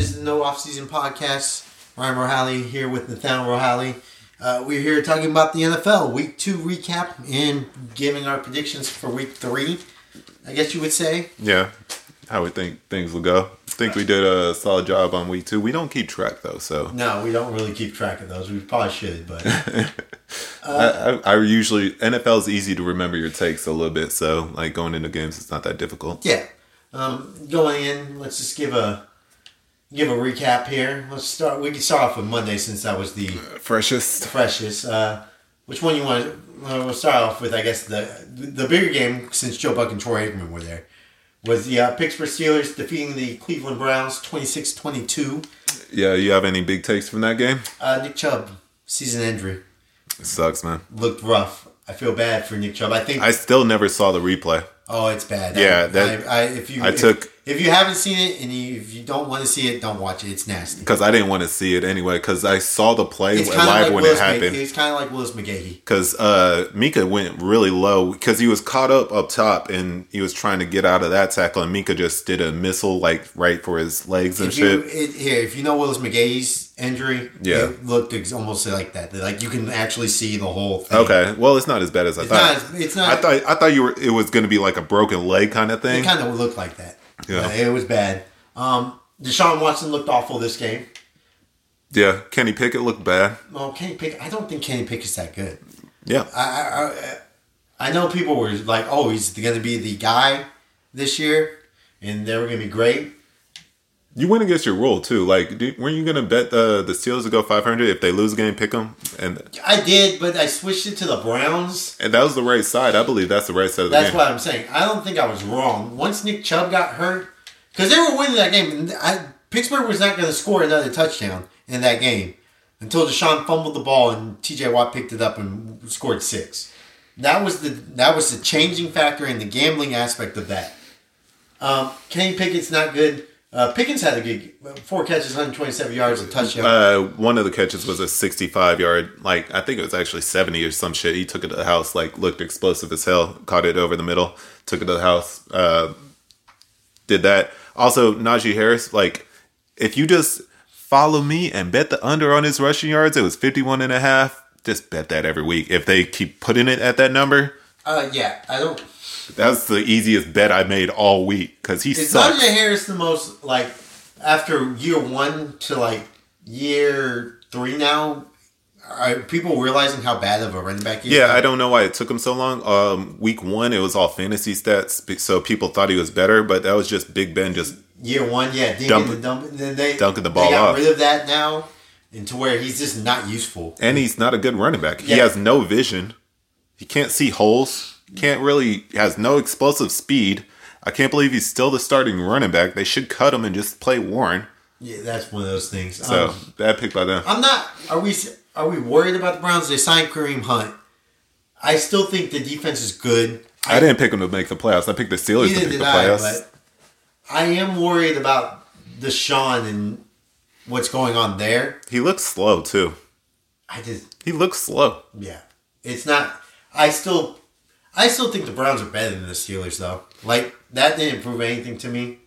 is the No Off Season Podcast. Ryan Rohally here with Nathaniel Rohally. Uh, we're here talking about the NFL Week Two recap and giving our predictions for Week Three. I guess you would say. Yeah, how we think things will go. I think we did a solid job on week two. We don't keep track though, so No, we don't really keep track of those. We probably should, but I, I, I usually NFL is easy to remember your takes a little bit. So like going into games, it's not that difficult. yeah. Um, going in, let's just give a give a recap here. Let's start. We can start off with Monday since that was the Freshest. freshest. Uh, which one you want? to uh, We'll start off with, I guess the the bigger game since Joe Buck and Troy Aikman were there was the uh, Pittsburgh Steelers defeating the Cleveland Browns 26-22. Yeah, you have any big takes from that game? Uh, Nick Chubb season injury It sucks, man. looked rough. I feel bad for Nick Chubb. I think. I still never saw the replay. oh, it's bad. Yeah, I, that- I, I, if you I if, took- if you haven't seen it and you, if you don't want to see it, don't watch it. It's nasty. because I didn't want to see it anyway. Because I saw the play live like when Willis. it happened. It's kind of like Willis McGahee. Because uh, Minkah went really low because he was caught up up top and he was trying to get out of that tackle, and Minkah just did a missile like right for his legs and If you shit. it, here, if you know Willis McGahee's injury, Yeah. it looked ex- almost like that. Like you can actually see the whole thing. Okay, well, it's not as bad as I it's thought. not. It's not. I thought I thought you were it was going to be like a broken leg kind of it thing. kind of looked like that. Yeah. Uh, it was bad. Um, Deshaun Watson looked awful this game. yeah, Kenny Pickett looked bad. Well, Kenny Pickett. I don't think Kenny Pickett's that good. Yeah, I, I, I, I know people were like, "Oh, he's going to be the guy this year," and they were going to be great. You went against your rule too. Like, do, weren't you going to bet the the Steelers to go five hundred if they lose a game, pick them? And I did, but I switched it to the Browns. and that was the right side. I believe that's the right side of the That's game. what I'm saying. I don't think I was wrong. Once Nick Chubb got hurt, because they were winning that game, and I, Pittsburgh was not going to score another touchdown in that game until Deshaun fumbled the ball and T.J. Watt picked it up and scored six. That was the that was the changing factor in the gambling aspect of that. Um, Kenny Pickett's not good. Uh, Pickens had a good four catches, 127 yards, a touchdown. Uh, one of the catches was a 65 yard, like I think it was actually 70 or some shit. He took it to the house, like looked explosive as hell, caught it over the middle, took it to the house, uh, did that. Also, Najee Harris, like if you just follow me and bet the under on his rushing yards, it was 51 and a half. Just bet that every week. If they keep putting it at that number, Uh, yeah, I don't. That's the easiest bet I made all week because he Is sucks. Najee Harris the most like after year one to like year three now? Are people realizing how bad of a running back he is? Yeah, now? I don't know why it took him so long. Um, week one, it was all fantasy stats, so people thought he was better, but that was just Big Ben just Year one, yeah, dinking Dump- the dump, then they dunking the they ball got off. rid of that now, and to where he's just not useful. and he's not a good running back. He has no vision. He can't see holes. Can't really has no explosive speed. I can't believe he's still the starting running back. They should cut him and just play Warren. Yeah, that's one of those things. So Um, bad pick by them. I'm not. Are we? Are we worried about the Browns? They signed Kareem Hunt. I still think the defense is good. I didn't pick him to make the playoffs. I picked the Steelers to make the I, playoffs. but I am worried about Deshaun and what's going on there. he looks slow too. I just, He looks slow. yeah, it's not. I still, I still think the Browns are better than the Steelers, though. Like that didn't prove anything to me.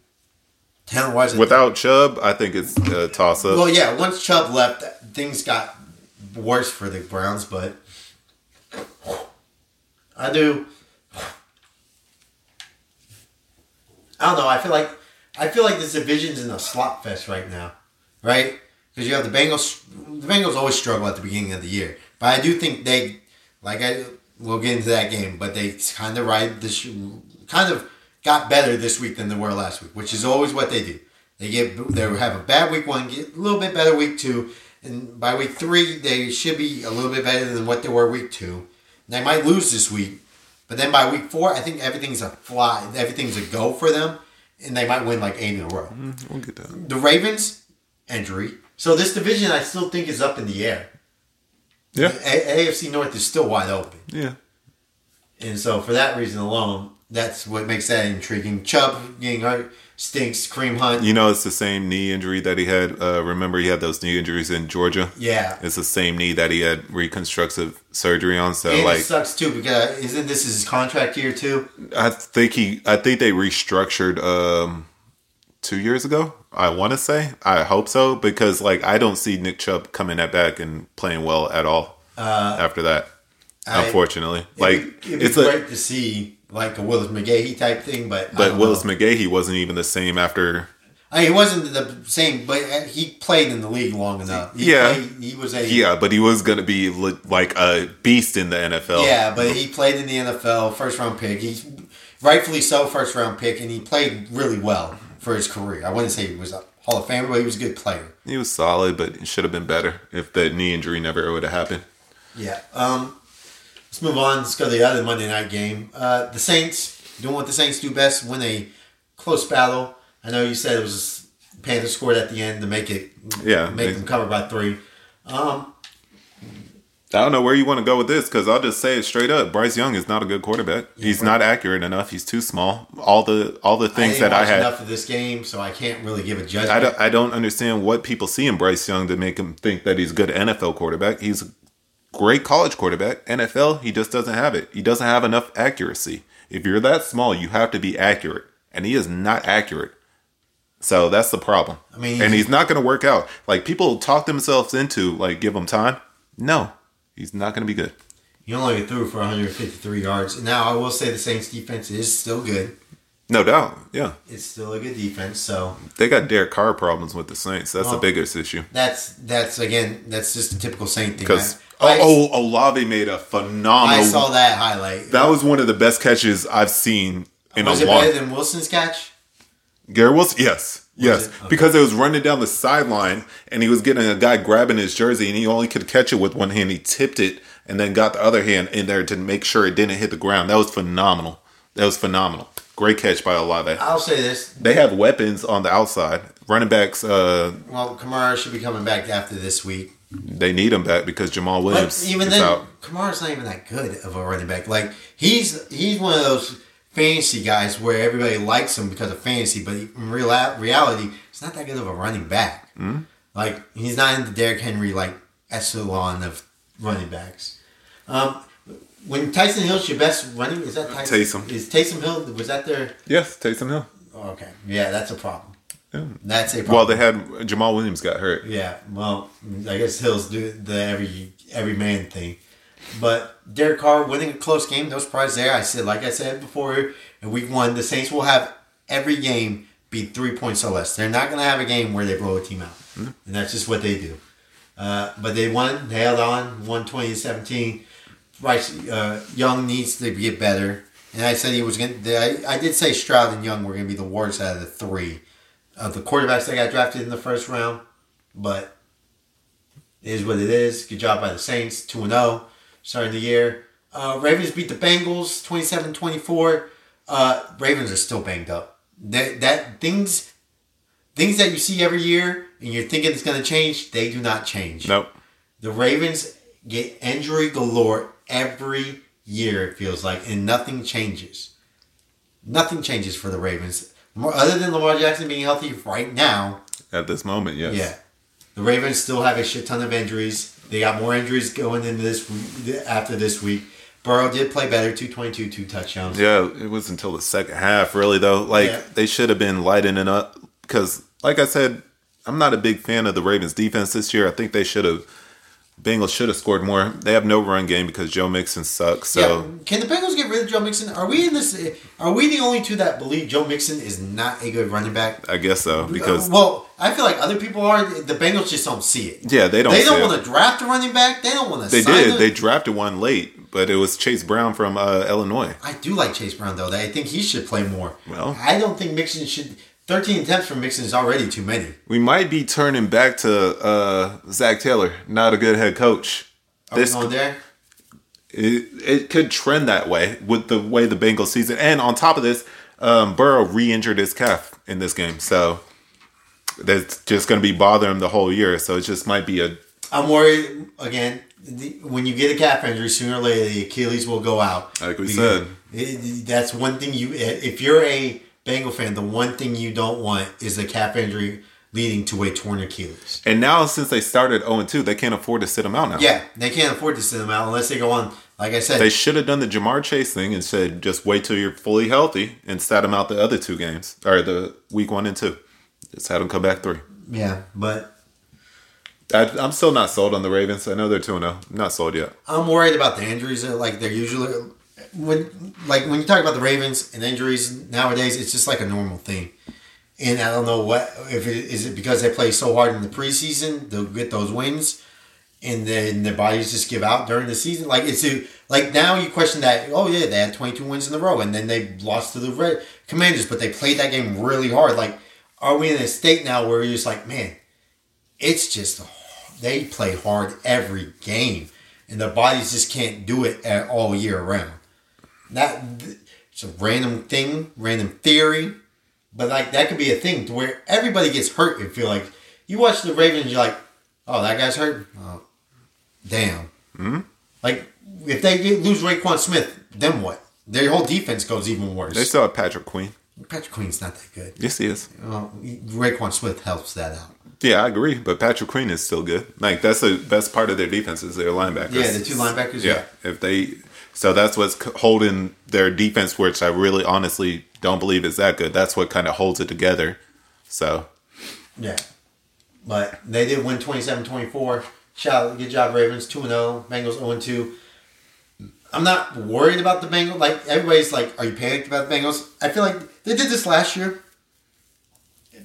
Talent wise, Without Chubb, I think it's a toss up. well, yeah. Once Chubb left, things got worse for the Browns, but I do. I don't know. I feel like I feel like this division's in a slot fest right now, right? Because you have the Bengals. The Bengals always struggle at the beginning of the year, but I do think they, like I, we'll get into that game, but they kind of ride this, kind of got better this week than they were last week, which is always what they do. They get they have a bad week one, get a little bit better week two, and by week three they should be a little bit better than what they were week two. They might lose this week, but then by week four, I think everything's a fly, everything's a go for them, and they might win like eight in a row. Mm-hmm. We'll get that. The Ravens injury, so this division I still think is up in the air. Yeah, A- AFC North is still wide open, yeah. and so for that reason alone, that's what makes that intriguing. Chubb getting hurt stinks. Kareem Hunt, You know, it's the same knee injury that he had. Uh, remember, he had those knee injuries in Georgia. yeah. It's the same knee that he had reconstructive surgery on. So, And it like, sucks too because isn't this his contract year too? I think he, I think they restructured um, two years ago. I want to say. I hope so because like I don't see Nick Chubb coming at back and playing well at all Uh, after that. I- unfortunately, like it'd be, it's a great to see like a Willis McGahee type thing, but I but Willis know. McGahee wasn't even the same after. I mean, he wasn't the same, but he played in the league long enough. He Yeah. played- he was a Yeah, but he was gonna be like a beast in the NFL. Yeah, but he played in the NFL, first round pick. He's rightfully so, first round pick, and he played really well for his career. I wouldn't say he was a Hall of Famer, but he was a good player. he was solid, but it should have been better if that knee injury never would have happened. Yeah. Um, let's move on. Let's go to the other Monday night game. Uh, the Saints doing what the Saints do best: win a close battle. I know you said it was Panthers scored at the end to make it, Yeah, make they- them cover by three. Um, I don't know where you want to go with this because I'll just say it straight up. Bryce Young is not a good quarterback. He's right. not accurate enough. He's too small. All the all the I things didn't that I had. enough of this game, so I can't really give a judgment. I don't, I don't understand what people see in Bryce Young to make him think that he's a good NFL quarterback. He's a great college quarterback. NFL, he just doesn't have it. He doesn't have enough accuracy. If you're that small, you have to be accurate, and he is not accurate. So that's the problem. I mean, and he's not going to work out. Like people talk themselves into like give him time. No, he's not going to be good. He only threw for 153 yards. Now I will say the Saints defense is still good. No doubt. Yeah, It's still a good defense. So they got Derek Carr problems with the Saints. That's the biggest issue. that's that's again that's just a typical Saint thing. Because oh, oh, Olave made a phenomenal. I saw that highlight. That was one of the best catches I've seen in was a long. Was it better than Wilson's catch? Garrett Wilson, yes, yes, it? Okay. because it was running down the sideline and he was getting a guy grabbing his jersey and he only could catch it with one hand. He tipped it and then got the other hand in there to make sure it didn't hit the ground. That was phenomenal. That was phenomenal. Great catch by Olave. I'll say this. They have weapons on the outside. Running backs, uh, Well, Kamara should be coming back after this week. they need him back because Jamaal Williams But even then, out. Kamara's not even that good of a running back. Like he's he's one of those fantasy guys where everybody likes him because of fantasy, but in real reality, he's not that good of a running back. Hmm? Like he's not in the Derrick Henry like echelon of running backs. Um, when Tyson Hill's your best running, is that Tyson? Taysom. Is Taysom Hill? Was that their? Yes, Taysom Hill. Oh, okay, yeah, that's a problem. Yeah. That's a problem. Well, they had Jamaal Williams got hurt. Yeah, well, I guess Hills do the every every man thing, but Derek Carr winning a close game, no surprise there. I said, like I said before, in week one, the Saints will have every game be three points or less. They're not going to have a game where they blow a team out, and that's just what they do. Uh, but they won, they held on, won twenty to seventeen. Bryce uh, Young needs to get better, and I said he was going. to I, did say Stroud and Young were going to be the worst out of the three of the quarterbacks that got drafted in the first round, but it is what it is. Good job by the Saints, 2 0, starting the year. Uh, Ravens beat the Bengals 27 24. Uh, Ravens are still banged up. That, that things things that you see every year and you're thinking it's going to change, they do not change. Nope. The Ravens get injury galore every year, it feels like, and nothing changes. Nothing changes for the Ravens. More, other than Lamar Jackson being healthy right now, At this moment, yes. yeah. The Ravens still have a shit ton of injuries. They got more injuries going into this week, after this week. Burrow did play better, 222, two touchdowns. Yeah, it was until the second half, really, though. Like, Yeah. they should have been lighting it up. Because, like I said, I'm not a big fan of the Ravens' defense this year. I think they should have, Bengals should have scored more. They have no run game because Joe Mixon sucks. So, Yeah. Can the Bengals get rid of Joe Mixon? Are we in this? Are we the only two that believe Joe Mixon is not a good running back? I guess so. Because, well, I feel like other people are. The Bengals just don't see it. yeah, they don't They don't want to draft a running back. They don't want to. They did. A, They drafted one late, but it was Chase Brown from uh, Illinois. I do like Chase Brown though. I think he should play more. Well. I don't think Mixon should. Thirteen attempts from Mixon is already too many. We might be turning back to uh, Zac Taylor, not a good head coach. Are This we going there? it, it could trend that way with the way the Bengals season. And on top of this, um, Burrow re-injured his calf in this game, so that's just going to be bothering him the whole year. So it just might be a I'm worried again. The, when you get a calf injury, sooner or later the Achilles will go out. Like we Because said. it- that's one thing you. If you're a Bengal fan, the one thing you don't want is a calf injury leading to a torn Achilles. and now since they started 0 2, they can't afford to sit him out now. Yeah, they can't afford to sit them out unless they go on. Like I said, They should have done the Ja'Marr Chase thing and said just wait till you're fully healthy and sat him out the other two games or the week one and two. Just had them come back three. Yeah, but I, I'm still not sold on the Ravens. I know they're two zero. Oh. Not sold yet. I'm worried about the injuries. Like they're usually when like when you talk about the Ravens and injuries nowadays, it's just like a normal thing. And I don't know what if it is it because they play so hard in the preseason, they'll get those wins, and then their bodies just give out during the season. Like it's a, like now you question that. Oh yeah, they had 22 wins in a row, and then they lost to the Red Commanders, but they played that game really hard. Like, are we in a state now where you're just like, man, it's just they play hard every game, and their bodies just can't do it at, all year round. That it's a random thing, random theory, but like that could be a thing to where everybody gets hurt. You feel like you watch the Ravens, you're like, oh, that guy's hurt. Oh, damn. Hmm? Like if they get, lose Roquan Smith, then what? Their whole defense goes even worse. They still have Patrick Queen. Patrick Queen's not that good. Yes, he is. Uh, Roquan Smith helps that out. Yeah, I agree. But Patrick Queen is still good. Like that's the best part of their defense is their linebackers. Yeah, the two linebackers. Yeah, if they so that's what's holding their defense, which I really honestly don't believe is that good. That's what kind of holds it together. So Yeah. But they did win 27-24. Shout out, good job Ravens, 2-0. Bengals 0-2. I'm not worried about the Bengals. Like everybody's like, are you panicked about the Bengals? I feel like they did this last year.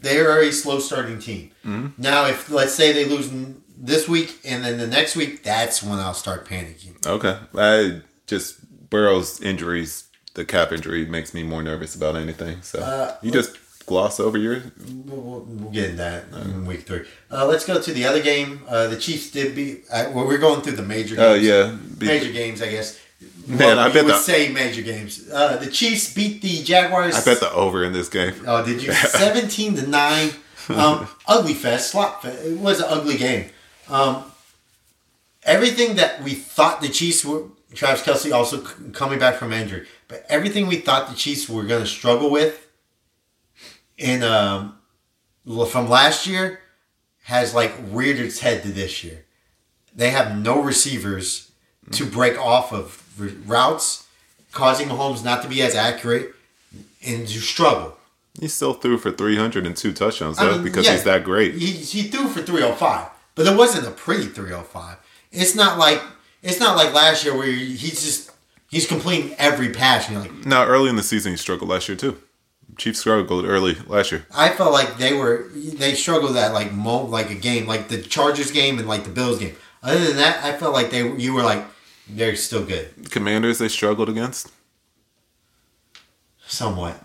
They are a slow starting team. Mm-hmm. Now, if let's say they lose this week and then the next week, that's when I'll start panicking. okay, I just Burrow's injuries, the cap injury makes me more nervous about anything. So Uh, you just gloss over your We'll, we'll- get into that in week three. Uh, let's go to the other game. Uh, the Chiefs did beat. Uh, well, we're going through the major. Games. Oh yeah, Be- major games, I guess. Man, Well, I bet would the- say major games. Uh, the Chiefs beat the Jaguars. I bet the over in this game. Oh, did you? Seventeen to nine. Um, ugly fest, slop fest. It was an ugly game. Um, everything that we thought the Chiefs were. Travis Kelce also coming back from injury, but everything we thought the Chiefs were going to struggle with in um, from last year has like reared its head to this year. They have no receivers to break off of routes, causing Mahomes not to be as accurate and to struggle. He still threw for 302 touchdowns I though mean, because yeah, he's that great. He, he threw for 305, but it wasn't a pretty 305. It's not like it's not like last year where he's just he's completing every pass you're like Now, early in the season, he struggled last year too. Chiefs struggled early last year. I felt like they were they struggled that like mo like a game like the Chargers game and like the Bills game. Other than that, I felt like they you were like they're still good Commanders, they struggled against. somewhat.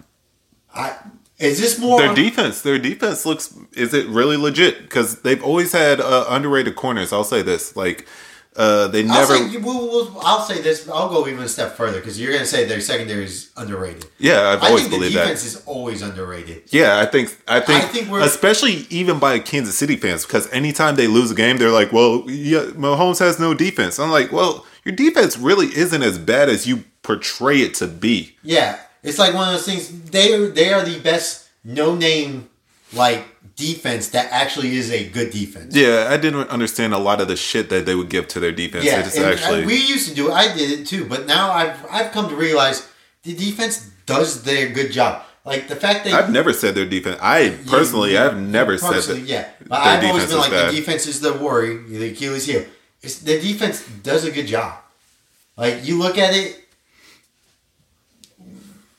I is this more Their defense, their defense looks. Is it really legit? Because they've always had uh, underrated corners. I'll say this: like uh, they I'll never. say, we'll, we'll, I'll say this. I'll go even a step further because you're going to say their secondary is underrated. yeah, I've I always think the believed that. defense is always underrated. Yeah, I think I think, I think we're- especially even by Kansas City fans because anytime they lose a game, they're like, "Well, yeah, Mahomes has no defense." I'm like, "Well, your defense really isn't as bad as you portray it to be." Yeah, it's like one of those things. They are they are the best no name like defense that actually is a good defense. Yeah, I didn't understand a lot of the shit that they would give to their defense. Yeah, It just and, actually. we used to do it. I did it too, but now I've I've come to realize the defense does their good job. Like the fact that I've never said their defense. I personally, I've never said that. yeah, but their I've always been like bad. the defense is the worry, the Achilles heel. It's the defense does a good job. Like you look at it.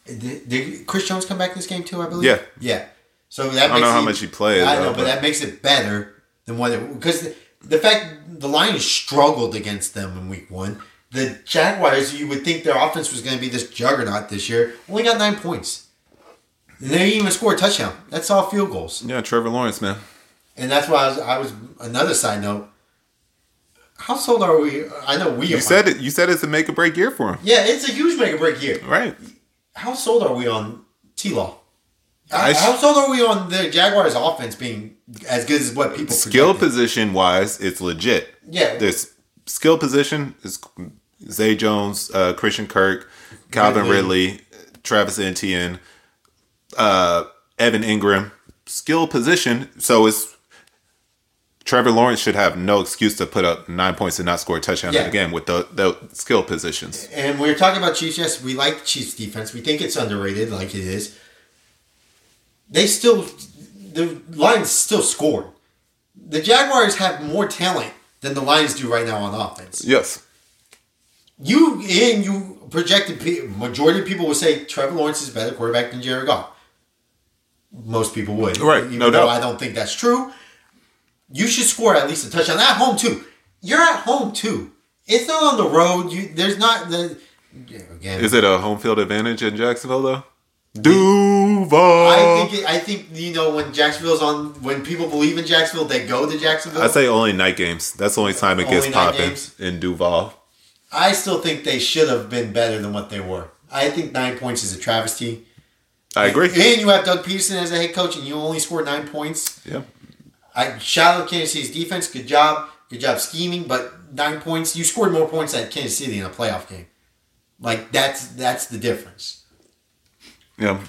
Did, did Chris Jones come back this game too? I believe. Yeah. Yeah. So that I don't makes know how it- much he played, I though, know, but, but- that makes it better than what it because the, the fact the Lions struggled against them in Week One. The Jaguars, you would think their offense was going to be this juggernaut this year, only got nine points. And they didn't even score a touchdown. That's all field goals. Yeah, Trevor Lawrence, man. And that's why I was, I was another side note. How sold are we? I know we You are. said it. You said it's a make or break year for him, Yeah, it's a huge make or break year. right? How sold are we on T Law? I s- How sold are we on the Jaguars' offense being as good as what people Skill projected? position wise, it's legit. Yeah. This skill position is Zay Jones, uh, Christian Kirk, Calvin Ridley. Ridley, Travis Etienne, uh, Evan Engram. Skill position, so it's Trevor Lawrence should have no excuse to put up nine points and not score a touchdown Yeah. in the game with the, the skill positions. And we are talking about Chiefs. Yes, we like Chiefs defense. We think it's underrated, like it is. They still, the Lions still scored. The Jaguars have more talent than the Lions do right now on offense. Yes. You and you projected majority of people would say Trevor Lawrence is a better quarterback than Jared Goff. Most people would, Right, Even no though doubt. I don't think that's true. You should score at least a touchdown at home too. You're at home too. It's not on the road. You there's not the again. Is it a home field advantage in Jacksonville though? Duval. I think it, I think you know when Jacksonville's on when people believe in Jacksonville they go to Jacksonville. I say only night games. That's the only time it gets Only night popping in Duval. I still think they should have been better than what they were. I think nine points is a travesty. I agree. And you have Doug Pederson as a head coach, and you only scored nine points. Yeah. I shout out Kansas City's defense. Good job. Good job scheming, but nine points. You scored more points at Kansas City in a playoff game. Like that's that's the difference. Yeah.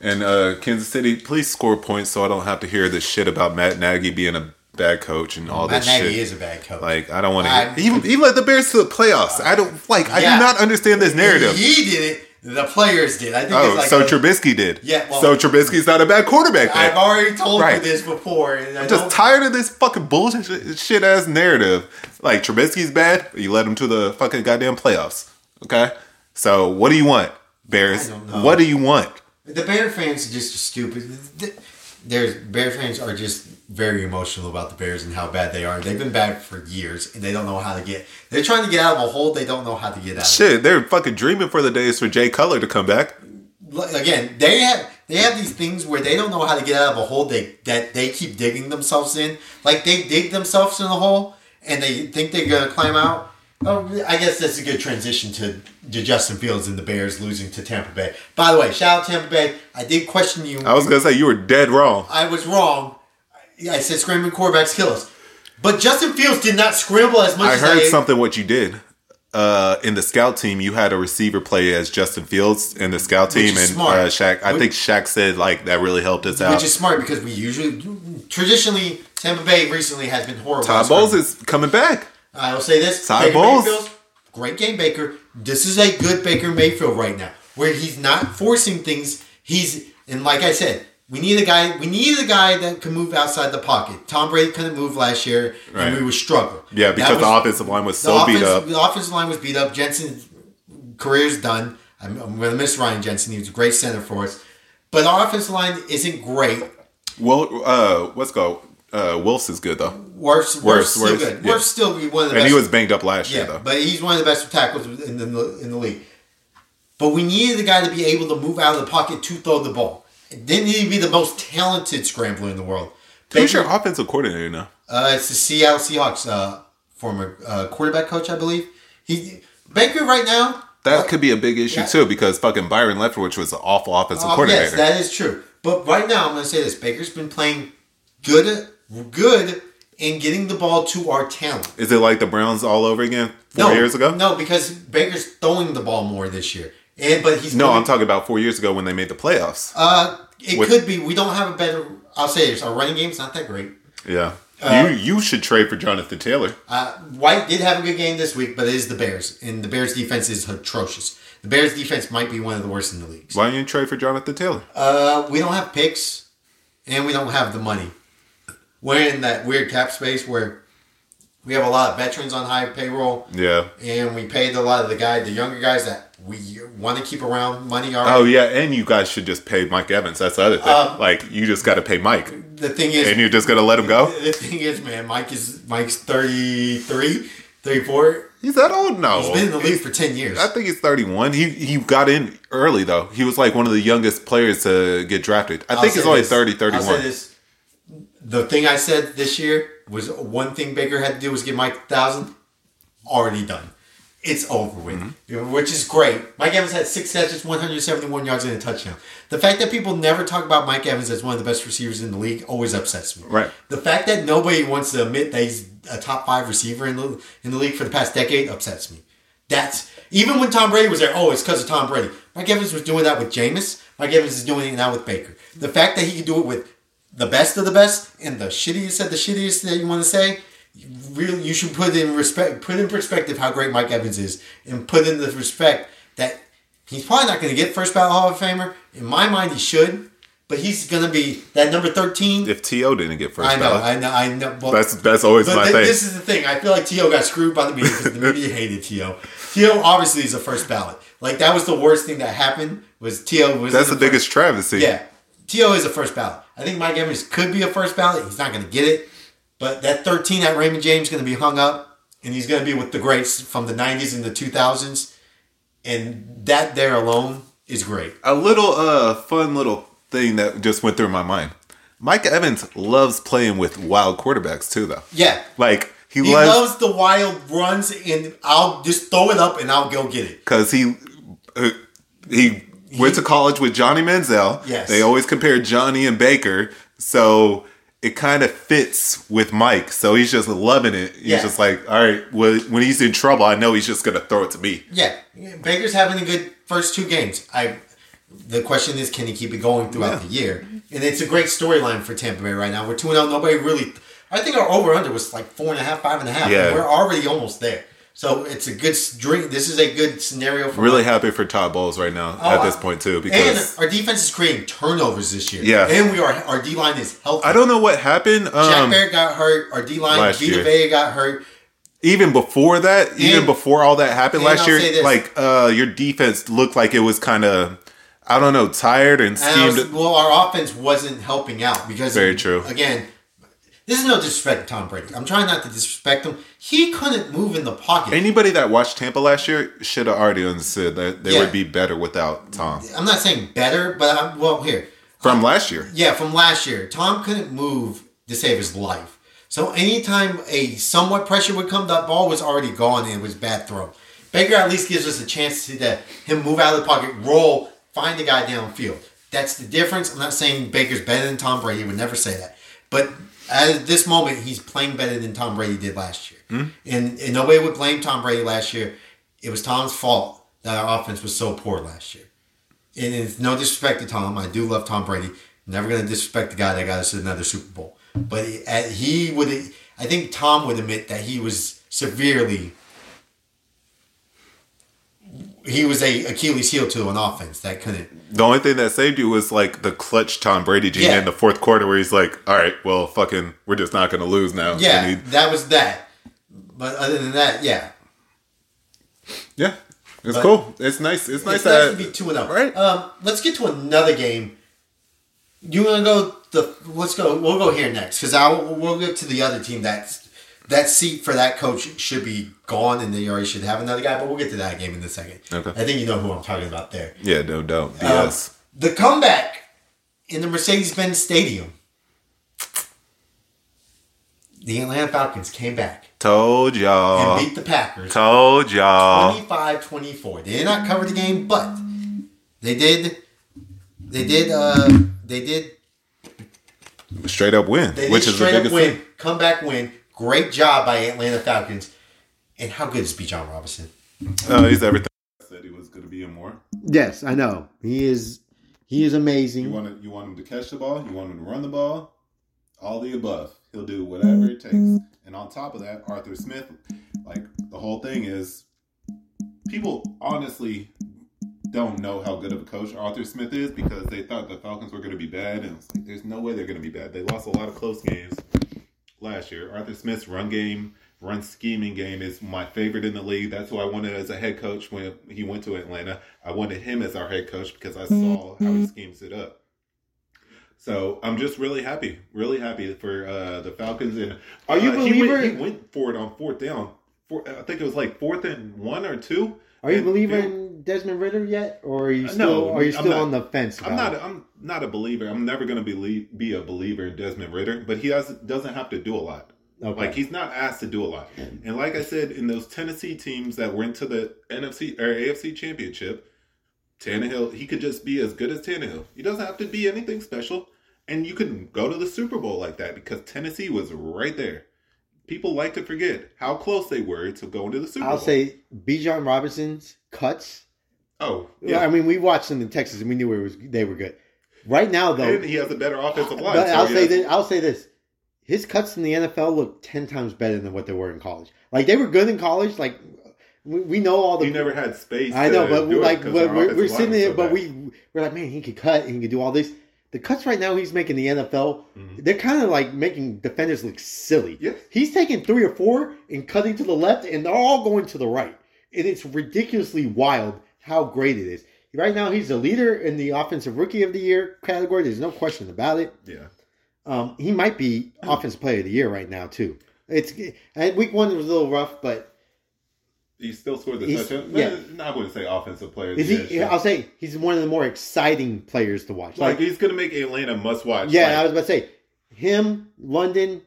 And uh, Kansas City, please score points so I don't have to hear this shit about Matt Nagy being a bad coach and all Matt this Nagy shit. is a bad coach. Like I don't want to even even let the Bears to the playoffs. I don't like. I do not understand this narrative. He did it. The players did. I think Oh, it's like so a- Trubisky did. Yeah, well- so Trubisky's not a bad quarterback. Then. I've already told Right. you this before. I'm just tired of this fucking bullshit shit ass narrative. Like Trubisky's bad, you let him to the fucking goddamn playoffs. Okay, so what do you want, Bears? I don't know. What do you want? The Bear fans are just stupid. There's Bear fans are just very emotional about the Bears and how bad they are. They've been bad for years and they don't know how to get. They're trying to get out of a hole they don't know how to get out. of. Shit, they're fucking dreaming for the days for Jay Cutler to come back. Again, they have they have these things where they don't know how to get out of a hole they that they keep digging themselves in. Like they dig themselves in a hole and they think they're gonna climb out. Oh, I guess that's a good transition to, to Justin Fields and the Bears losing to Tampa Bay. By the way, shout out Tampa Bay. I did question you. I was gonna say you were dead wrong. I was wrong. I said scrambling quarterbacks kill us. But Justin Fields did not scramble as much I as heard I, something what you did. Uh, in the scout team, you had a receiver play as Justin Fields in the scout team, and smart. uh, Shaq. I Which- think Shaq said like that really helped us out. Which is smart because we usually, traditionally, Tampa Bay recently has been horrible. Todd Bowles is coming back. I will say this: Todd Baker Mayfield, great game, Baker. This is a good Baker Mayfield right now, where he's not forcing things. He's and like I said, we need a guy. We need a guy that can move outside the pocket. Tom Brady couldn't move last year, Right. and we were struggling. Yeah, because was- the offensive line was so beat up. The offensive line was beat up. Jensen's career's done. I'm, I'm going to miss Ryan Jensen. He was a great center for us, but our offensive line isn't great. Well, uh, what's go? Uh, Wills is good though, Worse, Worse, still worse, good. yeah. Worse, still one of the and best. he was banged up last year though. but he's one of the best tackles in the in the league. But we needed a guy to be able to move out of the pocket to throw the ball. It didn't need to be the most talented scrambler in the world. Who's your offensive coordinator now? Uh, it's the Seattle Seahawks uh, former uh, quarterback coach, I believe. He Baker right now. That could be a big issue Yeah. too because fucking Byron Leftwich was an awful offensive Uh, coordinator. yes, that is true. But right now, I'm going to say this: Baker's been playing good, good in getting the ball to our talent. is it like the Browns all over again four no, years ago? No, because Baker's throwing the ball more this year, and but he's No, I'm talking about four years ago when they made the playoffs. Uh, it With- could be. We don't have a better. I'll say this: our running game's not that great. yeah, uh, you you should trade for Jonathan Taylor. Uh, White did have a good game this week, but it is the Bears, and the Bears' defense is atrocious. The Bears' defense might be one of the worst in the league. Why don't you trade for Jonathan Taylor? Uh, we don't have picks, and we don't have the money. We're in that weird cap space where we have a lot of veterans on high payroll, Yeah. and we paid a lot of the guy, the younger guys that we want to keep around money. Are Oh yeah, and you guys should just pay Mike Evans. That's the other thing. Um, like you just got to pay Mike, the thing is, and you're just gonna let him go. the thing is, man, Mike is Mike's 33, 34. He's that old? No, He's been in the league for ten years. I think he's 31. He he got in early though. He was like one of the youngest players to get drafted. I I'll think he's only this. 30, I'll 31. The thing I said this year was one thing Baker had to do was get Mike thousand. Already done. It's over with, Mm-hmm. which is great. Mike Evans had six catches, 171 yards, and a touchdown. The fact that people never talk about Mike Evans as one of the best receivers in the league always upsets me. Right. The fact that nobody wants to admit that he's a top five receiver in the in the league for the past decade upsets me. That's even when Tom Brady was there. Oh, it's because of Tom Brady. Mike Evans was doing that with Jameis. Mike Evans is doing it now with Baker. The fact that he can do it with the best of the best and the shittiest of the shittiest that you want to say, you really you should put in respect, put in perspective how great Mike Evans is, and put in the respect that he's probably not going to get first ballot Hall of Famer. In my mind, he should, but he's gonna be that number thirteen. If To didn't get first I know, ballot, I know, I know. Well, that's that's always my thi- thing. this is the thing. I feel like To got screwed by the media because the media hated To. To obviously is a first ballot. Like that was the worst thing that happened. Was To was that's in the biggest travesty. yeah, To is a first ballot. I think Mike Evans could be a first ballot. He's not going to get it, but that 13 at Raymond James is going to be hung up, and he's going to be with the greats from the 90s and the 2000s, and that there alone is great. A little uh fun little thing that just went through my mind. Mike Evans loves playing with wild quarterbacks too, though. Yeah, Like he, he loves loves the wild runs, and I'll just throw it up and I'll go get it. because he uh, he went to college with Johnny Manziel. Yes. They always compared Johnny and Baker, so it kind of fits with Mike. So he's just loving it. He's Yeah. just like, all right, well, when he's in trouble, I know he's just gonna throw it to me. Yeah, Baker's having a good first two games. I. The question is, can he keep it going throughout Yeah. the year? And it's a great storyline for Tampa Bay right now. We're two zero. Oh. Nobody really. I think our over under was like four and a half, five and a half. Yeah. we're already almost there. So it's a good dream. This is a good scenario for Really Mike. happy for Todd Bowles right now Oh, at this point too And because our defense is creating turnovers this year. Yeah. and we are our D line is healthy. I don't know what happened. Jack Um, Barrett got hurt. Our D line, Vita year. Vea got hurt. even before that, even before all that happened last I'll year, like uh your defense looked like it was kind of I don't know, tired and And was- well, our offense wasn't helping out because Very true. Again, this is no disrespect to Tom Brady. I'm trying not to disrespect him. He couldn't move in the pocket. Anybody that watched Tampa last year should have already understood that they Yeah. would be better without Tom I'm not saying better, but I'm, well, here, from um, last year. yeah, from last year, Tom couldn't move to save his life. So anytime a somewhat pressure would come, that ball was already gone and it was bad throw. Baker at least gives us a chance to that him move out of the pocket, roll, find the guy downfield. That's the difference. I'm not saying Baker's better than Tom Brady. He Would never say that. But at this moment, he's playing better than Tom Brady did last year. Hmm? And, and nobody would blame Tom Brady last year. It was Tom's fault that our offense was so poor last year. And it's no disrespect to Tom. I do love Tom Brady. Never going to disrespect the guy that got us another Super Bowl. But he, would, I think Tom would admit that he was severely, he was a Achilles heel to an offense that couldn't. The only thing that saved you was like the clutch Tom Brady gene Yeah. in the fourth quarter where he's like, all right, well, fucking, we're just not going to lose now. Yeah, he- that was that. But other than that, yeah, yeah. It's But- cool. It's nice. It's nice it's nice that to be two and zero. Right. Um, let's get to another game. You want to go the? Let's go. We'll go here next because I we'll get to the other team that's that seat for that coach should be gone and they already should have another guy. But we'll get to that game in a second. Okay. I think you know who I'm talking about there. Yeah, no doubt. Um, BS. the comeback in the Mercedes-Benz Stadium. The Atlanta Falcons came back Told y'all. and beat the Packers Told y'all. 25-24. They did not cover the game, but they did. They did. Uh, they did. Straight up win, They which is the straight up biggest win, thing. comeback win. Great job by Atlanta Falcons. And how good is Bijan Robinson? Uh, he's everything. I said he was going to be in more. Yes, I know. He is. He is amazing. You want to, you want him to catch the ball. You want him to run the ball. All the above. He'll do whatever it takes. And on top of that, Arthur Smith, like the whole thing is, people honestly don't know how good of a coach Arthur Smith is because they thought the Falcons were going to be bad, and it's like there's no way they're going to be bad. They lost a lot of close games last year. Arthur Smith's run game, run scheming game is my favorite in the league. That's who I wanted as a head coach when he went to Atlanta. I wanted him as our head coach because I saw how he schemes it up. So I'm just really happy, really happy for uh, the Falcons. And Are you uh, a he believer- went, he went for it on fourth down. Four, I think it was like fourth and one or two. Are you believer in Desmond Ridder yet, or are you Uh, still? no, are you still not. on the fence? I'm not. it? I'm not a believer. I'm never going to be be a believer in Desmond Ridder, but he has doesn't have to do a lot. Okay. Like he's not asked to do a lot. And like I said, in those Tennessee teams that went to the NFC or AFC Championship, Tannehill he could just be as good as Tannehill. He doesn't have to be anything special, and you can go to the Super Bowl like that because Tennessee was right there. People like to forget how close they were to going to the Super Bowl. I'll say Bijan Robinson's cuts. oh Yeah, I mean, we watched them in Texas, and we knew it was they were good. Right now, though, and he has a better offensive line. so I'll say this. I'll say this: his cuts in the NFL look ten times better than what they were in college. Like they were good in college. Like we, we know all the. he never had space. I know, but it like, but we're, we're sitting there, so but bad. we we're like, man, he could cut, and he could do all this. the cuts right now he's making the NFL, Mhm. they're kind of like making defenders look silly. Yes. He's taking three or four and cutting to the left, and they're all going to the right. And it's ridiculously wild how great it is. Right now, he's the leader in the Offensive Rookie of the Year category. There's no question about it. Yeah. Um, he might be Offensive Player of the Year right now too. It's and week one was a little rough, but He still scored the He's- touchdown. yeah. Eh, yeah. I wouldn't say offensive player. is he? I'll say he's one of the more exciting players to watch. like, he's gonna make Atlanta must watch. yeah, Like, I was about to say him, London.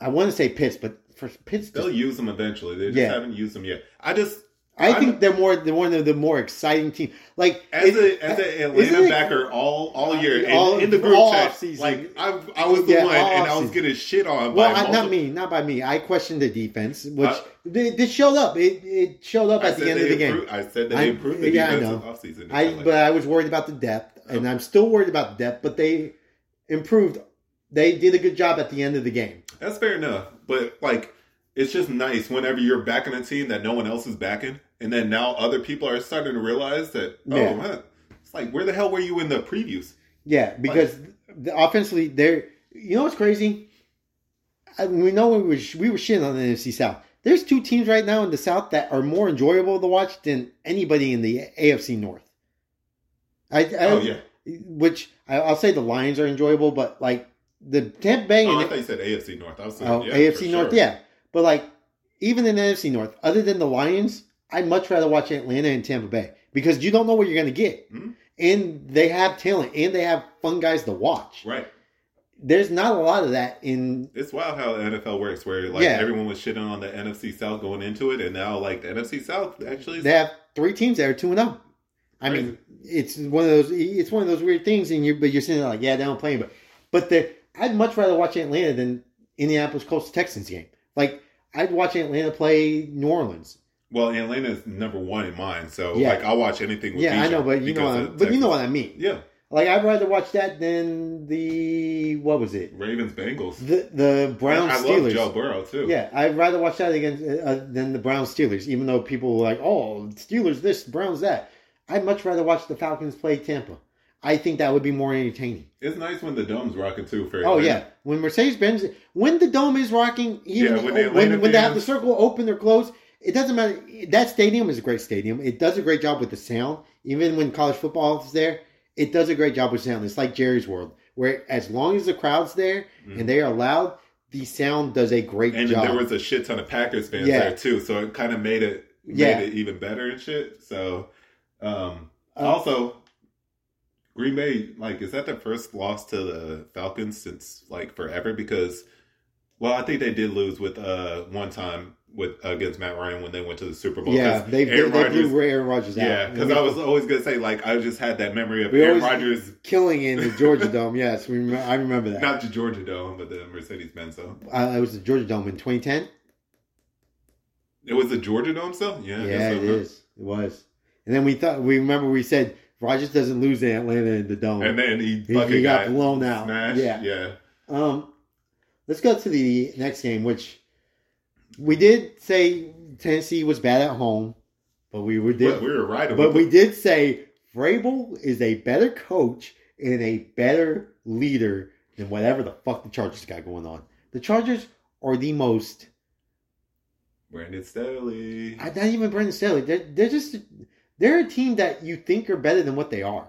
I want to say Pitts, but for Pitts, they'll use him eventually. They just Yeah. haven't used him yet. I just I I'm- think they're more they're one of the more exciting team. Like as it- a as an Atlanta backer all all year in, All- in the group chat, like I I was the Yeah, one and I was getting shit on Well, by I, not me, not by me. I questioned the defense, which Uh, they, they showed up. It, it showed up I at the end of the game. I said that I- they improved the yeah, I defense know. offseason. I but I was worried about the depth, and I'm still worried about depth. But they improved. They did a good job at the end of the game. That's fair enough, but like it's just nice whenever you're backing a team that no one else is backing, and then now other people are starting to realize that oh, Yeah. man, it's like where the hell were you in the previews? Yeah, because the offensively, they're you know what's crazy. I, we know we were we were shitting on the NFC South. There's two teams right now in the South that are more enjoyable to watch than anybody in the AFC North. I, I Oh yeah, which I, I'll say the Lions are enjoyable, but like the Tampa Bay oh, I thought you said AFC North. I was saying, oh, yeah, AFC North, sure. yeah. But like even in the NFC North, other than the Lions, I'd much rather watch Atlanta and Tampa Bay because you don't know what you're going to get, Mhm. and they have talent and they have fun guys to watch. right. There's not a lot of that in It's wild how the NFL works, where like Yeah. everyone was shitting on the NFC South going into it, and now like the NFC South actually. they have three teams that are two and zero. I mean, it's one of those. It's one of those weird things, and you but you're sitting there like, yeah, they don't play, but but the I'd much rather watch Atlanta than Indianapolis Colts Texans game. Like I'd watch Atlanta play New Orleans. well, Atlanta is number one in mine, so Yeah. like I'll watch anything. with Yeah, I know, but you know, what I, but you know what I mean. Yeah, Like I'd rather watch that than the what was it? Ravens Bengals. The the Browns I love Steelers. Joe Burrow too. Yeah, I'd rather watch that against uh, than the Browns Steelers. Even though people were like, "Oh, Steelers this, Browns that," I'd much rather watch the Falcons play Tampa. I think that would be more entertaining. It's nice when the dome's rocking too. For Oh Atlanta. yeah, when Mercedes Benz, when the dome is rocking, even Yeah, when when, the Atlanta when, they have the circle open or closed, it doesn't matter. That stadium is a great stadium. It does a great job with the sound. Even when college football is there, it does a great job with sound. It's like Jerry's World, where as long as the crowd's there and they are loud, the sound does a great Mm-hmm. and there was a shit ton of Packers fans Yeah. there too, so it kind of made it made Yeah. it even better and shit. So, um, Uh, also, Green Bay, like, is that their first loss to the Falcons since like forever? Because, well, I think they did lose with uh one time with against Matt Ryan when they went to the Super Bowl. Yeah, they, they, Aaron they Rodgers- blew Aaron Rodgers out. Yeah, because I was always gonna say like I just had that memory of Aaron Rodgers, killing in the Georgia Dome. Yes, we I remember that. not the Georgia Dome, but the Mercedes Benz Dome. Uh, it was the Georgia Dome in 2010. It was the Georgia Dome so Yeah, Yeah, so, it is. It was. And then we thought we remember we said Rodgers doesn't lose in Atlanta in the dome. And then he He- fucking he got got, blown out. Smashed. Yeah. yeah. Um, let's go to the next game, which we did say Tennessee was bad at home, but we were did, we were right. but we did say Vrabel is a better coach and a better leader than whatever the fuck the Chargers got going on. The Chargers are the most. Brandon Staley. I not even Brandon Staley. They're they're just they're a team that you think are better than what they are.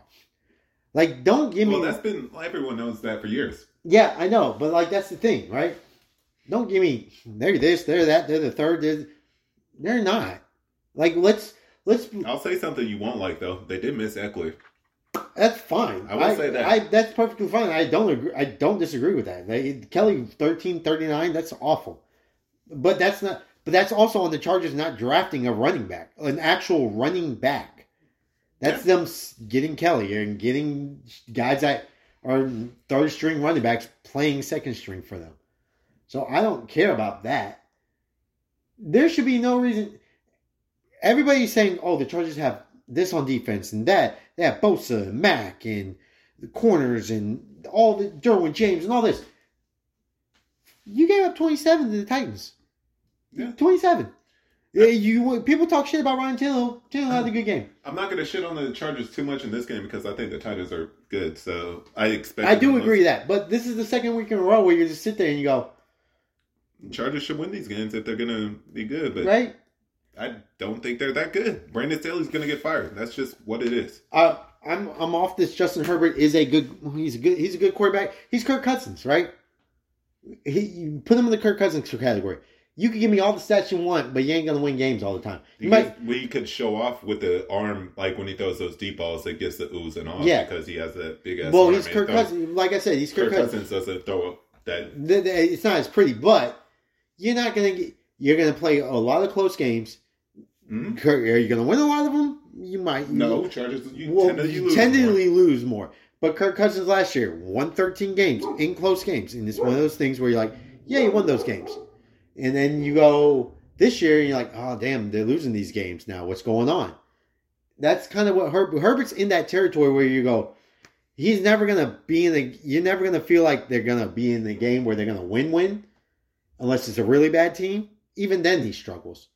Like, don't give me. Well, that's been everyone knows that for years. Yeah, I know, but like that's the thing, right? Don't give me they're this, they're that, they're the third. They're, they're not. Like let's let's. I'll say something you won't like though. They did miss Ekeler. That's fine. I will say that. I, that's perfectly fine. I don't agree. I don't disagree with that. They, Kelley thirteen thirty nine. That's awful. But that's not. But that's also on the Chargers not drafting a running back, an actual running back. That's them getting Kelley and getting guys that are third string running backs playing second string for them. So I don't care about that. There should be no reason. Everybody's saying, "Oh, the Chargers have this on defense and that. They have Bosa and Mack and the corners and all the Derwin James and all this." You gave up twenty seven to the Titans. Yeah. 27. Yeah, you people talk shit about Ryan Tannehill. Tannehill had a good game. I'm not going to shit on the Chargers too much in this game because I think the Titans are good. So I expect. I do agree that, but this is the second week in a row where you just sit there and you go, Chargers should win these games if they're going to be good. But right? I don't think they're that good. Brandon Staley's going to get fired. That's just what it is. Uh, I'm I'm off this. Justin Herbert is a good. He's a good. He's a good quarterback. He's Kirk Cousins, right? He you put him in the Kirk Cousins category. You can give me all the stats you want, but you ain't gonna win games all the time. You might, we could show off with the arm, like when he throws those deep balls, it gets the oohs and off Yeah. because he has that big ass. well, he's Kirk Cousins. Like I said, he's Kirk, Kirk Cousins. Cousins doesn't throw that. Th- th- It's not as pretty, but you're not gonna get. You're gonna play a lot of close games. Hmm? Kirk, are you gonna win a lot of them? You might. No, Chargers. You Well, tend to, you you lose more. lose more. But Kirk Cousins last year won 13 games in close games, and it's one of those things where you're like, yeah, you won those games, and then you go this year and you're like, oh damn, they're losing these games now. What's going on? That's kind of what Herb, Herbert's in that territory where you go. He's never gonna be in the. You're never gonna feel like they're gonna be in the game where they're gonna win-win, unless it's a really bad team. Even then, he struggles.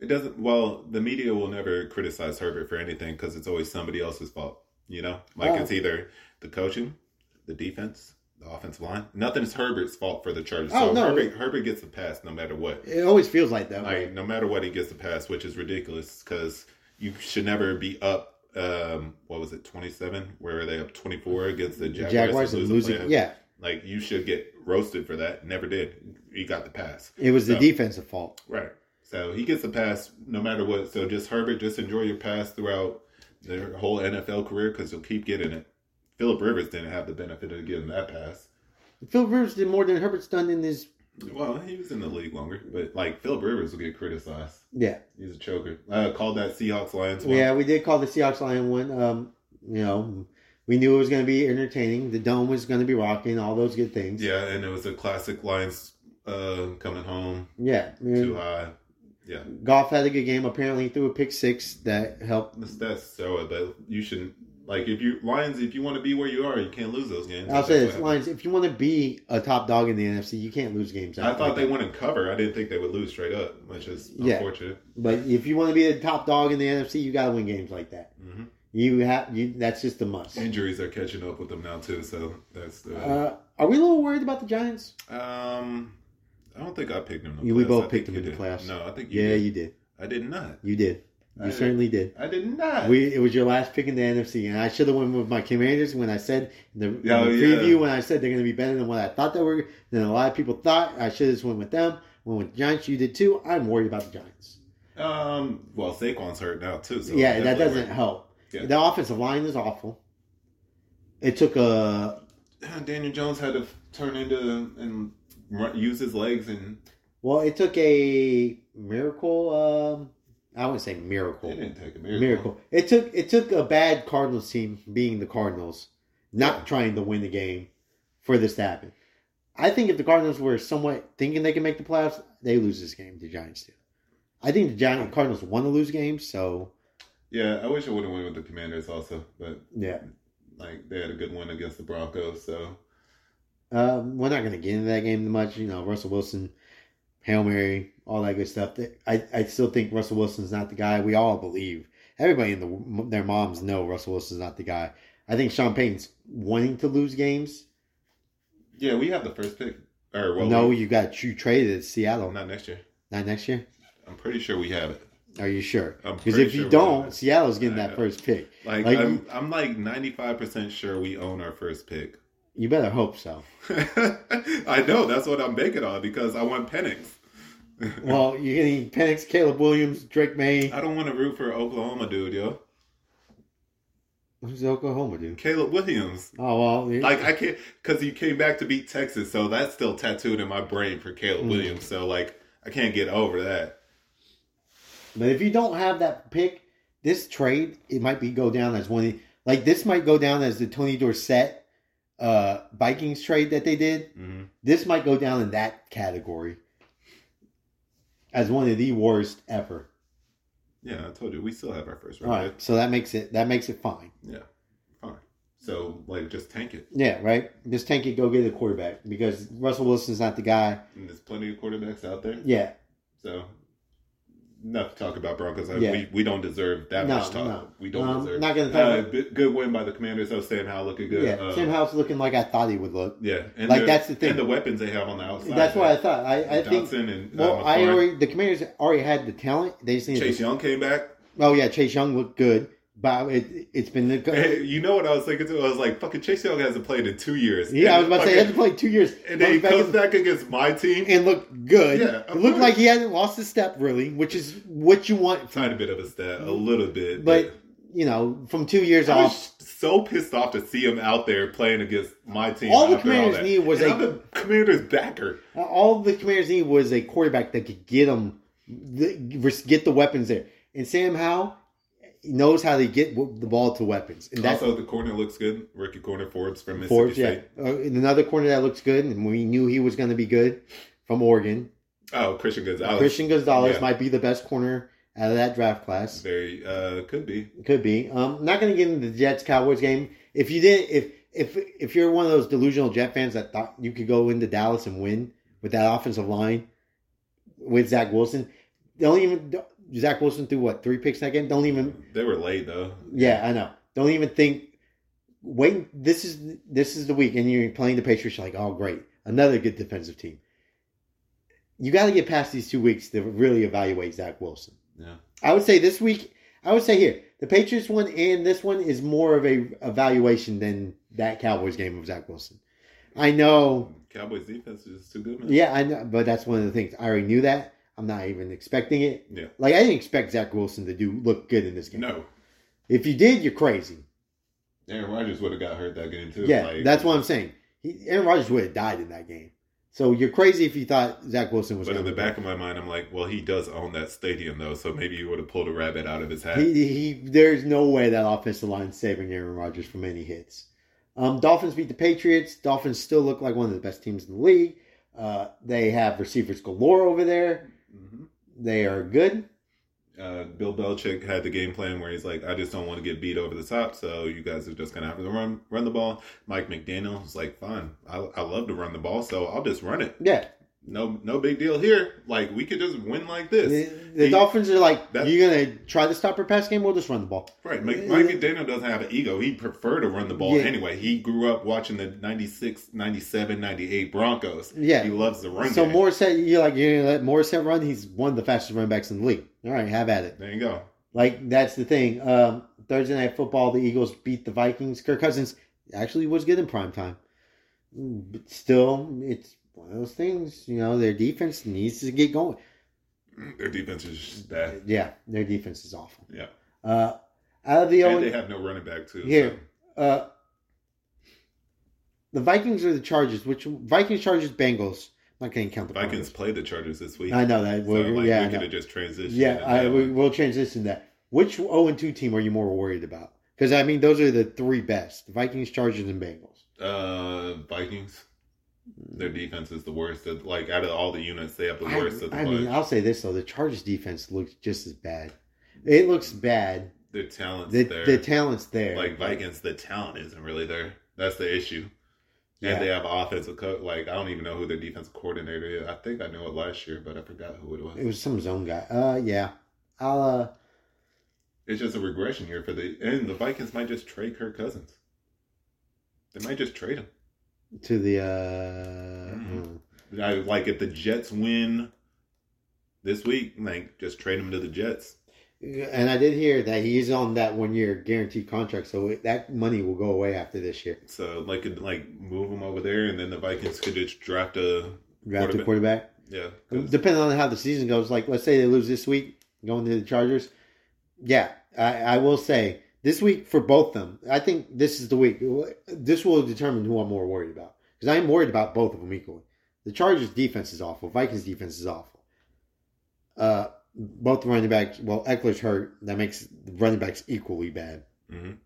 It doesn't. Well, the media will never criticize Herbert for anything because it's always somebody else's fault. You know, like Oh. it's either the coaching, the defense, the offensive line. Nothing's Herbert's fault for the Chargers. Oh, so no. Herbert, Herbert gets a pass no matter what. It always feels like that. way. Like no matter what, he gets a pass, which is ridiculous because you should never be up. Um, what was it, twenty seven? Where are they up twenty four against the The Jaguars? Jaguars and and losing. Yeah, like you should get roasted for that. Never did. He got the pass. it was the defensive fault. Right. So he gets a pass no matter what. So just Herbert, just enjoy your pass throughout their whole NFL career because you'll keep getting it. Philip Rivers didn't have the benefit of getting that pass. Philip Rivers did more than Herbert's done in his. Well, he was in the league longer, but like Philip Rivers will get criticized. Yeah, He's a choker. I called that Seahawks Lions one. yeah, we did call the Seahawks Lion one. Um, you know, we knew it was going to be entertaining. The dome was going to be rocking. All those good things. Yeah, and it was a classic Lions uh, coming home yeah. too high. Yeah, Goff had a good game. Apparently, he threw a pick six that helped. that's so. But you shouldn't like if you Lions. If you want to be where you are, you can't lose those games. I'll That's say this. Lions. If you want to be a top dog in the NFC, you can't lose games. I thought they wouldn't cover. I didn't think they would lose straight up, which is Yeah. unfortunate. But if you want to be a top dog in the NFC, you got to win games like that. Mhm. You have. You, that's just a must. Injuries are catching up with them now too, so that's the. Uh, are we a little worried about the Giants? um, I don't think I picked them. We both I picked them in the playoffs. No, I think you Yeah, did. you did. I did not. You did. You I- certainly did. I did not. We it was your last pick in the NFC, and I should have went with my Commanders when I said in the, in Oh, the yeah. preview when I said they're going to be better than what I thought they were. Then a lot of people thought I should have just went with them. Went with the Giants. You did too. I'm worried about the Giants. um, well, Saquon's hurt now too, so yeah, that doesn't help. Yeah. The offensive line is awful. It took a. Daniel Jones had to turn into and run, use his legs, and well, it took a miracle. Um, I wouldn't say it miracle. didn't take a miracle. Miracle. It took it took a bad Cardinals team being the Cardinals, not trying to win the game, for this to happen. I think if the Cardinals were somewhat thinking they can make the playoffs, they lose this game. The Giants do. I think the Giants Cardinals want to lose games, so Yeah, I wish I would have went with the Commanders also, but yeah. like they had a good win against the Broncos, so Um, we're not going to get into that game much. You know, Russell Wilson, Hail Mary, all that good stuff. I, I still think Russell Wilson's not the guy. We all believe. Everybody in the their moms know Russell Wilson's not the guy. I think Sean Payton's wanting to lose games. yeah, we have the first pick. Or well, no, we- you got you traded at Seattle. not next year. Not next year. I'm pretty sure we have it. Are you sure? Because if you sure don't. Seattle's getting that first pick. Like, Like- I'm, I'm like 95 percent sure we own our first pick. You better hope so. I know that's what I'm banking on because I want Penix. Well, you're getting Penix, Caleb Williams, Drake Maye. I don't want to root for Oklahoma, dude, yo. Who's Oklahoma, dude? Caleb Williams. Oh well, yeah. Like I can't because he came back to beat Texas, so that's still tattooed in my brain for Caleb Mm. Williams. So like I can't get over that. But if you don't have that pick, this trade it might be go down as one. of the- Like this might go down as the Tony Dorsett uh Vikings trade that they did. hmm This might go down in that category as one of the worst ever. Yeah, I told you we still have our first round. right, so that makes it that makes it fine. Yeah, fine. So like just tank it. Yeah, right. Just tank it, go get a quarterback because Russell Wilson's not the guy. And there's plenty of quarterbacks out there. Yeah, So enough to talk about Broncos. Yeah. We, we don't deserve that No, much talk. no. We don't Um, deserve. not gonna talk uh, good win by the Commanders. though. Sam Howell looking good. yeah, Uh, Sam Howell's looking like I thought he would look. Yeah, and Like, that's the thing. And the weapons they have on the outside. That's what I thought. I, I think. And Well, uh, I already the Commanders already had the talent. They just. Chase to, Young came back. oh yeah, Chase Young looked good, but it, it's been the. Hey, you know what I was thinking too? I was like, fucking Chase Young hasn't played in two years. yeah, I was And about to say he had to fucking- play two years. And then he back comes back against my team. and looked good. Yeah, it looked like he hadn't lost a step really, which is what you want. Tiny bit of a step, a little bit. but you know, from two years I off, was so pissed off to see him out there playing against my team. All the Commanders that. needed was And a- I'm the Commanders backer. Uh, all the Commanders need was a quarterback that could get them, get the weapons there. And Sam Howell knows how to get the ball to weapons, and that's also, the corner looks good. Rookie corner Forbes from Mississippi Forbes. Yeah, State. uh, and another corner that looks good, and we knew he was going to be good from Oregon. Oh, Christian Gonzalez. Christian Gonzalez Yeah. might be the best corner out of that draft class. Very uh, could be. Could be. Um, not going to get into the Jets Cowboys game. If you didn't, if if if you're one of those delusional Jet fans that thought you could go into Dallas and win with that offensive line with Zach Wilson, don't even Zach Wilson threw what three picks that game. Don't even. They were late though. Yeah, I know. Don't even think. Wait, this is this is the week, and you're playing the Patriots. You're like, oh, great, another good defensive team. You got to get past these two weeks to really evaluate Zach Wilson. Yeah. I would say this week, I would say here, the Patriots one and this one is more of a evaluation than that Cowboys game of Zach Wilson. I know, Cowboys defense is just too good, man. yeah, I know, but that's one of the things. I already knew that. I'm not even expecting it. Yeah. Like I didn't expect Zach Wilson to do look good in this game. No. If you did, you're crazy. Aaron Rodgers would have got hurt that game too. Yeah, Like, that's what I'm saying. He, Aaron Rodgers would have died in that game. So you're crazy if you thought Zach Wilson was. But in the back of my mind, I'm like, well, he does own that stadium though, so maybe he would have pulled a rabbit out of his hat. He, he, there's no way that offensive line is saving Aaron Rodgers from any hits. Um, Dolphins beat the Patriots. Dolphins still look like one of the best teams in the league. Uh, they have receivers galore over there. They are good. Uh, Bill Belichick had the game plan where he's like, I just don't want to get beat over the top, so you guys are just gonna have to run run the ball. Mike McDaniel was like, fine, I, I love to run the ball, so I'll just run it. Yeah, No, no big deal here. Like we could just win like this. the He- Dolphins are like, you're gonna try to stop our pass game. We'll just run the ball. Right. Mike, Mike McDaniel doesn't have an ego. He prefer to run the ball Yeah. anyway. He grew up watching the 96, 97, 98 Broncos. Yeah. He loves the run So game. Mostert, you're like, you're gonna let Mostert run. He's one of the fastest running backs in the league. All right, have at it. there you go. Like that's the thing. Um, Thursday night football, the Eagles beat the Vikings. Kirk Cousins actually was good in prime time, but still, it's one of those things. You know, their defense needs to get going. Their defense is bad. Yeah, their defense is awful. Yeah. Uh, out of the And they have no running back, too. Here. uh, the Vikings or the Chargers? Which Vikings, Chargers, Bengals? I'm not going to count the Vikings Vikings. played the Chargers this week. I know that. So, We're- like, yeah, we could have just transitioned. Yeah, I, we, we'll transition that. Which 0 and 2 team are you more worried about? Because, I mean, those are the three best the Vikings, Chargers, and Bengals. Uh, Vikings. Their defense is the worst. Of, like, out of all the units, they have the I, worst of the I bunch. mean, I'll say this, though. The Chargers defense looks just as bad. It looks bad. Their talent's The, there. the talent's there. like Vikings, the talent isn't really there. That's the issue. Yeah. And they have offensive coach. Like I don't even know who their defensive coordinator is. I think I knew it last year, but I forgot who it was. It was some zone guy. Uh, yeah. I'll, uh, It's just a regression here for the and the Vikings might just trade Kirk Cousins. They might just trade him. To the, uh, Mhm. hmm. I, like if the Jets win this week, like just trade him to the Jets. and I did hear that he's on that one year guaranteed contract, so that money will go away after this year. So like could like move him over there, and then the Vikings could just draft a Draft a Quarterback. Yeah, yeah. 'cause- Depending on how the season goes, like let's say they lose this week, going to the Chargers. Yeah, I, I will say this week for both of them, I think this is the week. This will determine who I'm more worried about because I am worried about both of them equally. The Chargers defense is awful. Vikings defense is awful. Uh, both running backs. Well, Ekeler's hurt. That makes the running backs equally bad. Mhm.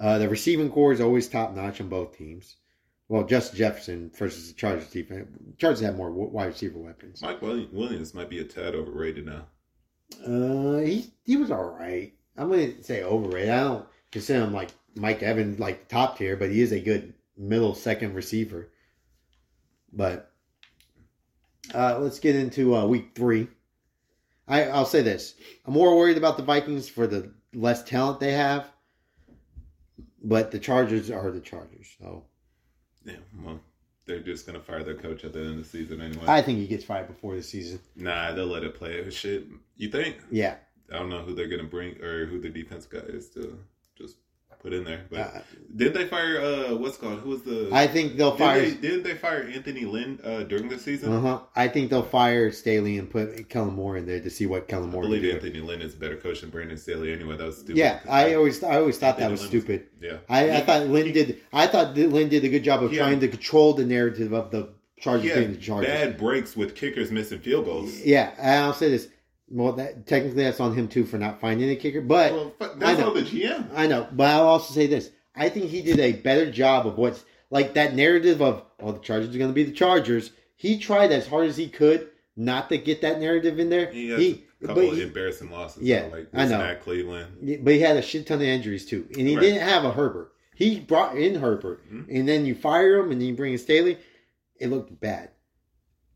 Uh, the receiving core is always top notch on both teams. Well, just Jefferson versus the Chargers defense. Chargers have more wide receiver weapons. Mike Williams might be a tad overrated now. Uh, he he was all right. I'm gonna say overrated. I don't consider him like Mike Evans, like top tier, but he is a good middle second receiver. But uh, let's get into uh, week three. I, I'll say this: I'm more worried about the Vikings for the less talent they have, but the Chargers are the Chargers. So Yeah, well, they're just gonna fire their coach at the end of the season anyway. I think he gets fired before the season. nah, they'll let it play. Shit, you think? Yeah, I don't know who they're gonna bring or who the defense guy is to just put in there. But Uh, did they fire? Uh, what's called? Who was the? I think they'll did fire. They, didn't they fire Anthony Lynn uh, during the season? Uh huh. I think they'll fire Staley and put Kellen Moore in there to see what Kellen Moore. I believe. Anthony Lynn is a better coach than Brandon Staley anyway. That was stupid. Yeah, I always I always thought that was Lynn stupid. yeah. I, I thought Lynn did. I thought that Lynn did a good job of Yeah. trying to control the narrative of the Chargers getting the Chargers. bad breaks with kickers missing field goals. Yeah, and I'll say this. Well, that technically that's on him too for not finding a kicker, but Well, that's I know. on the GM. I know. But I'll also say this. I think he did a better job of what's like that narrative of oh the Chargers are going to be the Chargers. He tried as hard as he could not to get that narrative in there. He He, a couple of embarrassing losses. Yeah, though, like I know. At Cleveland. but he had a shit ton of injuries too, and he Right. didn't have a Herbert. He brought in Herbert, Mhm. and then you fire him, and then you bring in Staley. It looked bad.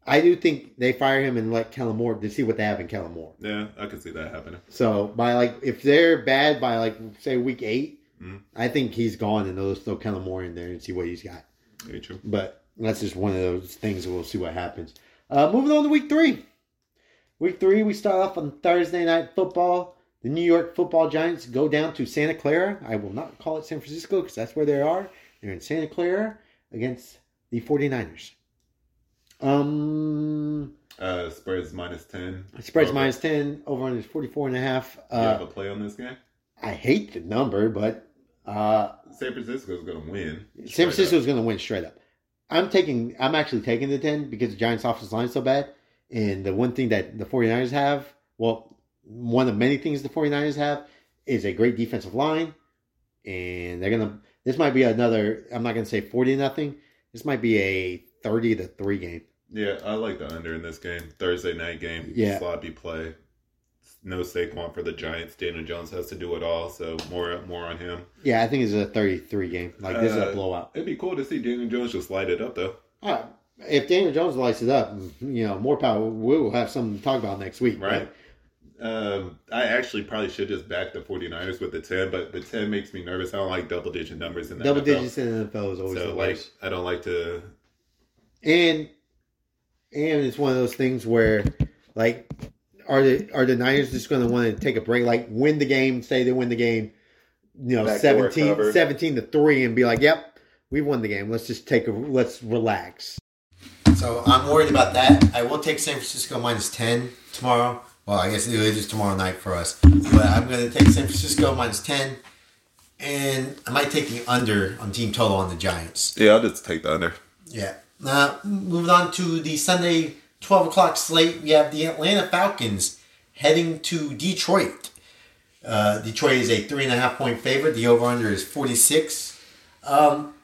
I do think they fire him and let Kellen Moore to see what they have in Kellen Moore. Yeah, I can see that happening. So by like if they're bad by like say week 8 Mhm. I think he's gone, and they'll throw Kellen Moore in there and see what he's got. Very true. But that's just one of those things. We'll see what happens. Uh, moving on to week three. Week three, we start off on Thursday night football. The New York Football Giants go down to Santa Clara. I will not call it San Francisco because that's where they are. They're in Santa Clara against the 49ers. Um, Uh, Spurs minus 10. spreads Over. minus 10, over on is 44 and a half. you have Uh, a play on this game? I hate the number, but uh, San Francisco's going to win. San Francisco is going to win straight up. I'm taking. I'm actually taking the ten because the Giants' offensive line is so bad. And the one thing that the 49ers have, well, one of many things the 49ers have is a great defensive line. And they're gonna. This might be another. I'm not gonna say 40 nothing. This might be a 30 to three game. Yeah, I like the under in this game. Thursday night game. Yeah. Sloppy play. No Saquon for the Giants. Daniel Jones has to do it all, so more more on him. Yeah, I think it's a 33 game. Like this is a Uh, blowout. It'd be cool to see Daniel Jones just light it up, though. All right. If Daniel Jones lights it up, you know, more power. We will have something to talk about next week. Right. Um, I actually probably should just back the 49ers with the 10, but the 10 makes me nervous. I don't like double digit numbers in the Double NFL. digits in the NFL is always So, like. I don't like to. and and it's one of those things where like are the are the Niners just going to want to take a break like win the game say they win the game you know Backdoor 17, 17 to 3 and be like yep we won the game let's just take a let's relax So I'm worried about that. I will take San Francisco minus 10 tomorrow. Well, I guess it is tomorrow night for us. But I'm going to take San Francisco minus 10. And I might take the under on team total on the Giants. Yeah, I'll just take the under. Yeah. Now, moving on to the Sunday 12 o'clock slate, we have the Atlanta Falcons heading to Detroit. Uh, Detroit is a three and a half point favorite. The over under is 46. Um,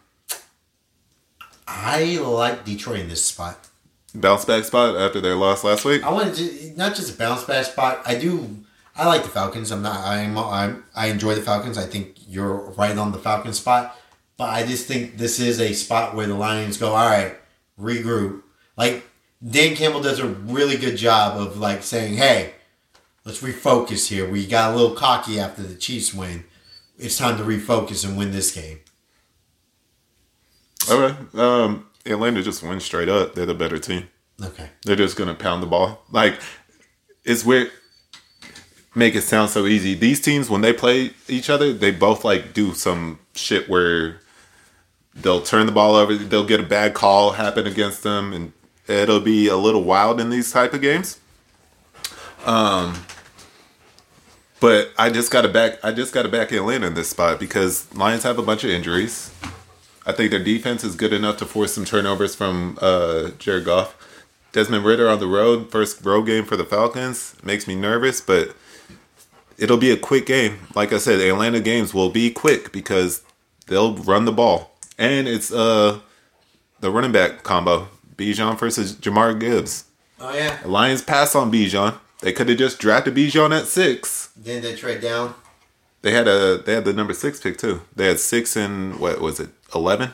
I like Detroit in this spot. Bounce back spot after their loss last week. I wanted to not just a bounce back spot. I do. I like the Falcons. I'm not. I'm. I'm. I enjoy the Falcons. I think you're right on the Falcon spot. But I just think this is a spot where the Lions go. All right, regroup. Like Dan Campbell does a really good job of like saying, "Hey, let's refocus here. We got a little cocky after the Chiefs win. It's time to refocus and win this game." Okay. Um, Atlanta just wins straight up. They're the better team. Okay. They're just gonna pound the ball. Like it's weird. Make it sound so easy. These teams, when they play each other, they both like do some shit where they'll turn the ball over. They'll get a bad call happen against them, and it'll be a little wild in these type of games. Um, but I just got to back. I just got to back Atlanta in this spot because Lions have a bunch of injuries. I think their defense is good enough to force some turnovers from uh, Jared Goff. Desmond Ridder on the road, first road game for the Falcons, makes me nervous, but it'll be a quick game. Like I said, Atlanta games will be quick because they'll run the ball. And it's uh the running back combo. Bijan versus Jahmyr Gibbs. Oh yeah. The Lions pass on Bijan. They could have just drafted Bijan at six. Then they trade down. They had a they had the number six pick too. They had six and what was it, eleven?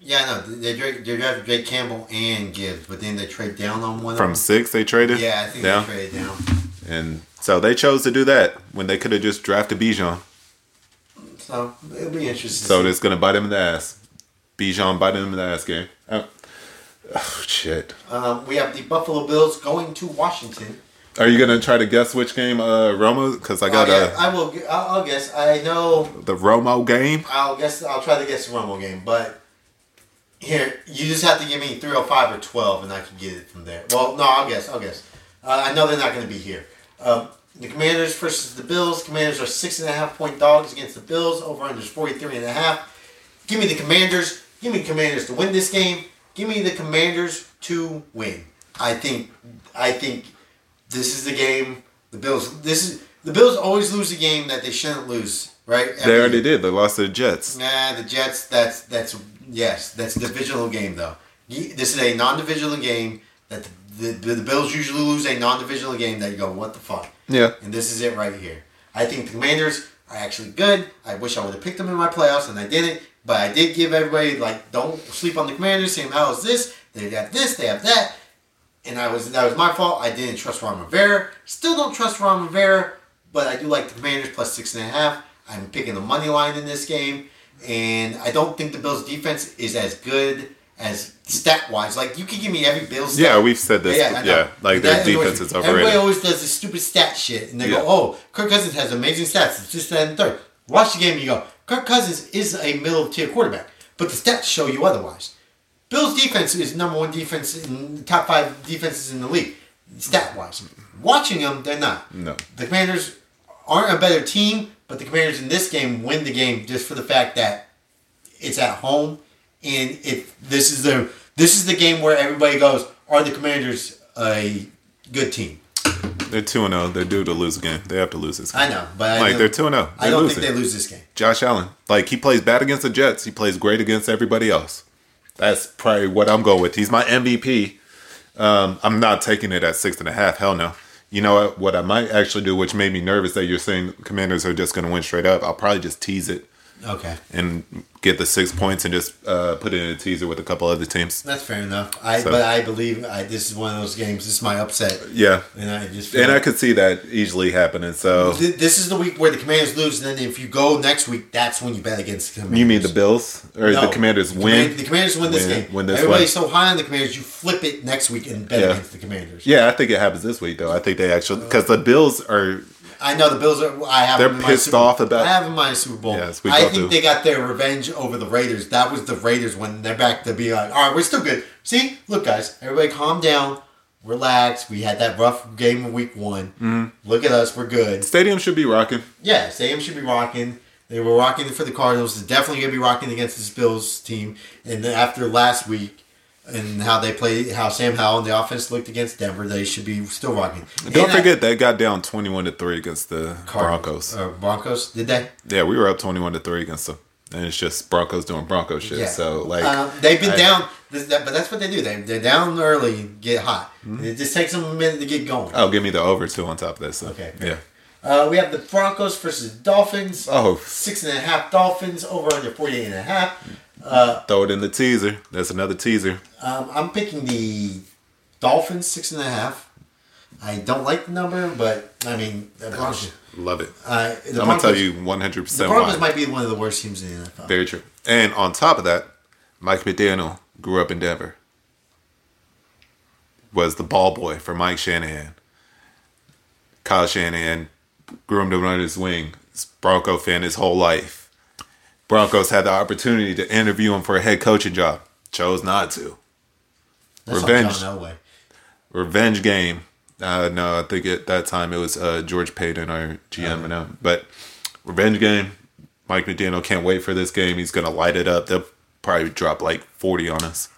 Yeah, no, they they they drafted Jake Campbell and Gibbs, but then they trade down on one From of them. six they traded? Yeah, I think down. they traded down. And so they chose to do that when they could have just drafted Bijan. So it'll be interesting. So it's gonna bite him in the ass. Bijan bite him in the ass game. Oh, oh shit. Um, we have the Buffalo Bills going to Washington. Are you gonna try to guess which game uh Romo? Because I got Oh, yeah, uh, I will. I'll, I'll guess. I know. the Romo game. I'll guess. I'll try to guess the Romo game, but here you just have to give me three hundred five or twelve, and I can get it from there. Well, no, I'll guess. I'll guess. Uh, I know they're not going to be here. Um, the Commanders versus the Bills. Commanders are six and a half point dogs against the Bills. Over under is 43 and a half. Give me the Commanders. Give me Commanders to win this game. Give me the Commanders to win. I think. I think this is the game. The Bills. This is the Bills always lose a game that they shouldn't lose. Right? They already year. did. They lost to the Jets. Nah, the Jets. That's that's yes, that's a divisional game though. This is a non-divisional game that the, the, the Bills usually lose a non-divisional game that you go what the fuck, Yeah. and this is it right here. I think the Commanders are actually good. I wish I would have picked them in my playoffs and I didn't, but I did give everybody like don't sleep on the Commanders. Saying how is this? They have this. They have that. And I was that was my fault. I didn't trust Ron Rivera. Still don't trust Ron Rivera, but I do like the Commanders plus six and a half. I'm picking the money line in this game, and I don't think the Bills' defense is as good as stat wise. Like you can give me every Bills. Stat. Yeah, we've said this. I Yeah, like their defense is overrated. Everybody always does this stupid stat shit, and they Yeah. go, "Oh, Kirk Cousins has amazing stats. It's just that and third. Watch the game, and you go, Kirk Cousins is a middle tier quarterback, but the stats show you otherwise. Bills defense is number one defense in top five defenses in the league, stat wise. Watching them, they're not. No. The Commanders aren't a better team, but the Commanders in this game win the game just for the fact that it's at home, and if this is the this is the game where everybody goes, are the Commanders a good team? They're two and zero. They're due to lose again. They have to lose this. Game. I know, but I Like know- they're two and zero. I They're don't losing. think they lose this game. Josh Allen, like he plays bad against the Jets. He plays great against everybody else. That's probably what I'm going with. He's my MVP. Um, I'm not taking it at six and a half. Hell no. You know what? What I might actually do, which made me nervous that you're saying Commanders are just going to win straight up. I'll probably just tease it Okay, and get the six points and just uh, put it in a teaser with a couple other teams. that's fair enough. I So- but I believe I, this is one of those games. This is my upset, Yeah, and I just feel and I could see that easily happening. So Th- This is the week where the Commanders lose, and then if you go next week, that's when you bet against the Commanders. you mean the Bills or No. the Commanders The win? Command- The Commanders win this Win- game. win this Everybody's one. so high on the Commanders, you flip it next week and bet Yeah. against the Commanders. Yeah, I think it happens this week though. I think they actually because the Bills are I know the Bills are. I have. They're pissed Super- off about- I have them in my Super Bowl. Yes, we I think do. they got their revenge over the Raiders. That was the Raiders when they're back to be like, all right, we're still good. See, look, guys, everybody, calm down, relax. We had that rough game in Week One. Mm-hmm. Look at us, we're good. stadium should be rocking. Yeah, Sam should be rocking. They were rocking for the Cardinals. They're definitely gonna be rocking against this Bills team. And then after last week and how they play, how Sam Howell and the offense looked against Denver, they should be still rocking. Don't And I- forget they got down twenty one to three against the Broncos. Uh, Broncos, did they? yeah, we were up twenty one to three against them, and it's just Broncos doing Bronco shit. So like, Um, they've been I- down, but that's what they do. They they're down early, get hot. It just takes them a minute to get going. oh, give me the over two on top of that. So, Okay. yeah. Uh, we have the Broncos versus Dolphins. Oh, Six and a half Dolphins over under 48 and a half. Throw it in the teaser. That's another teaser. Um, I'm picking the Dolphins six and a half. I don't like the number, but I mean the Broncos. Love it. Uh, I'm gonna tell you one hundred the percent Broncos might be one of the worst teams in the NFL. Very true. And on top of that, Mike McDaniel grew up in Denver. Was the ball boy for Mike Shanahan. Kyle Shanahan grew him to under his wing. Bronco fan his whole life. Broncos had the opportunity to interview him for a head coaching job. Chose not to. That's Revenge. Elway. Revenge game. Uh, no, I think at that time it was uh, George Paton, our GM, and um, but revenge game. Mike McDaniel can't wait for this game. He's gonna light it up. They'll probably drop like forty on us.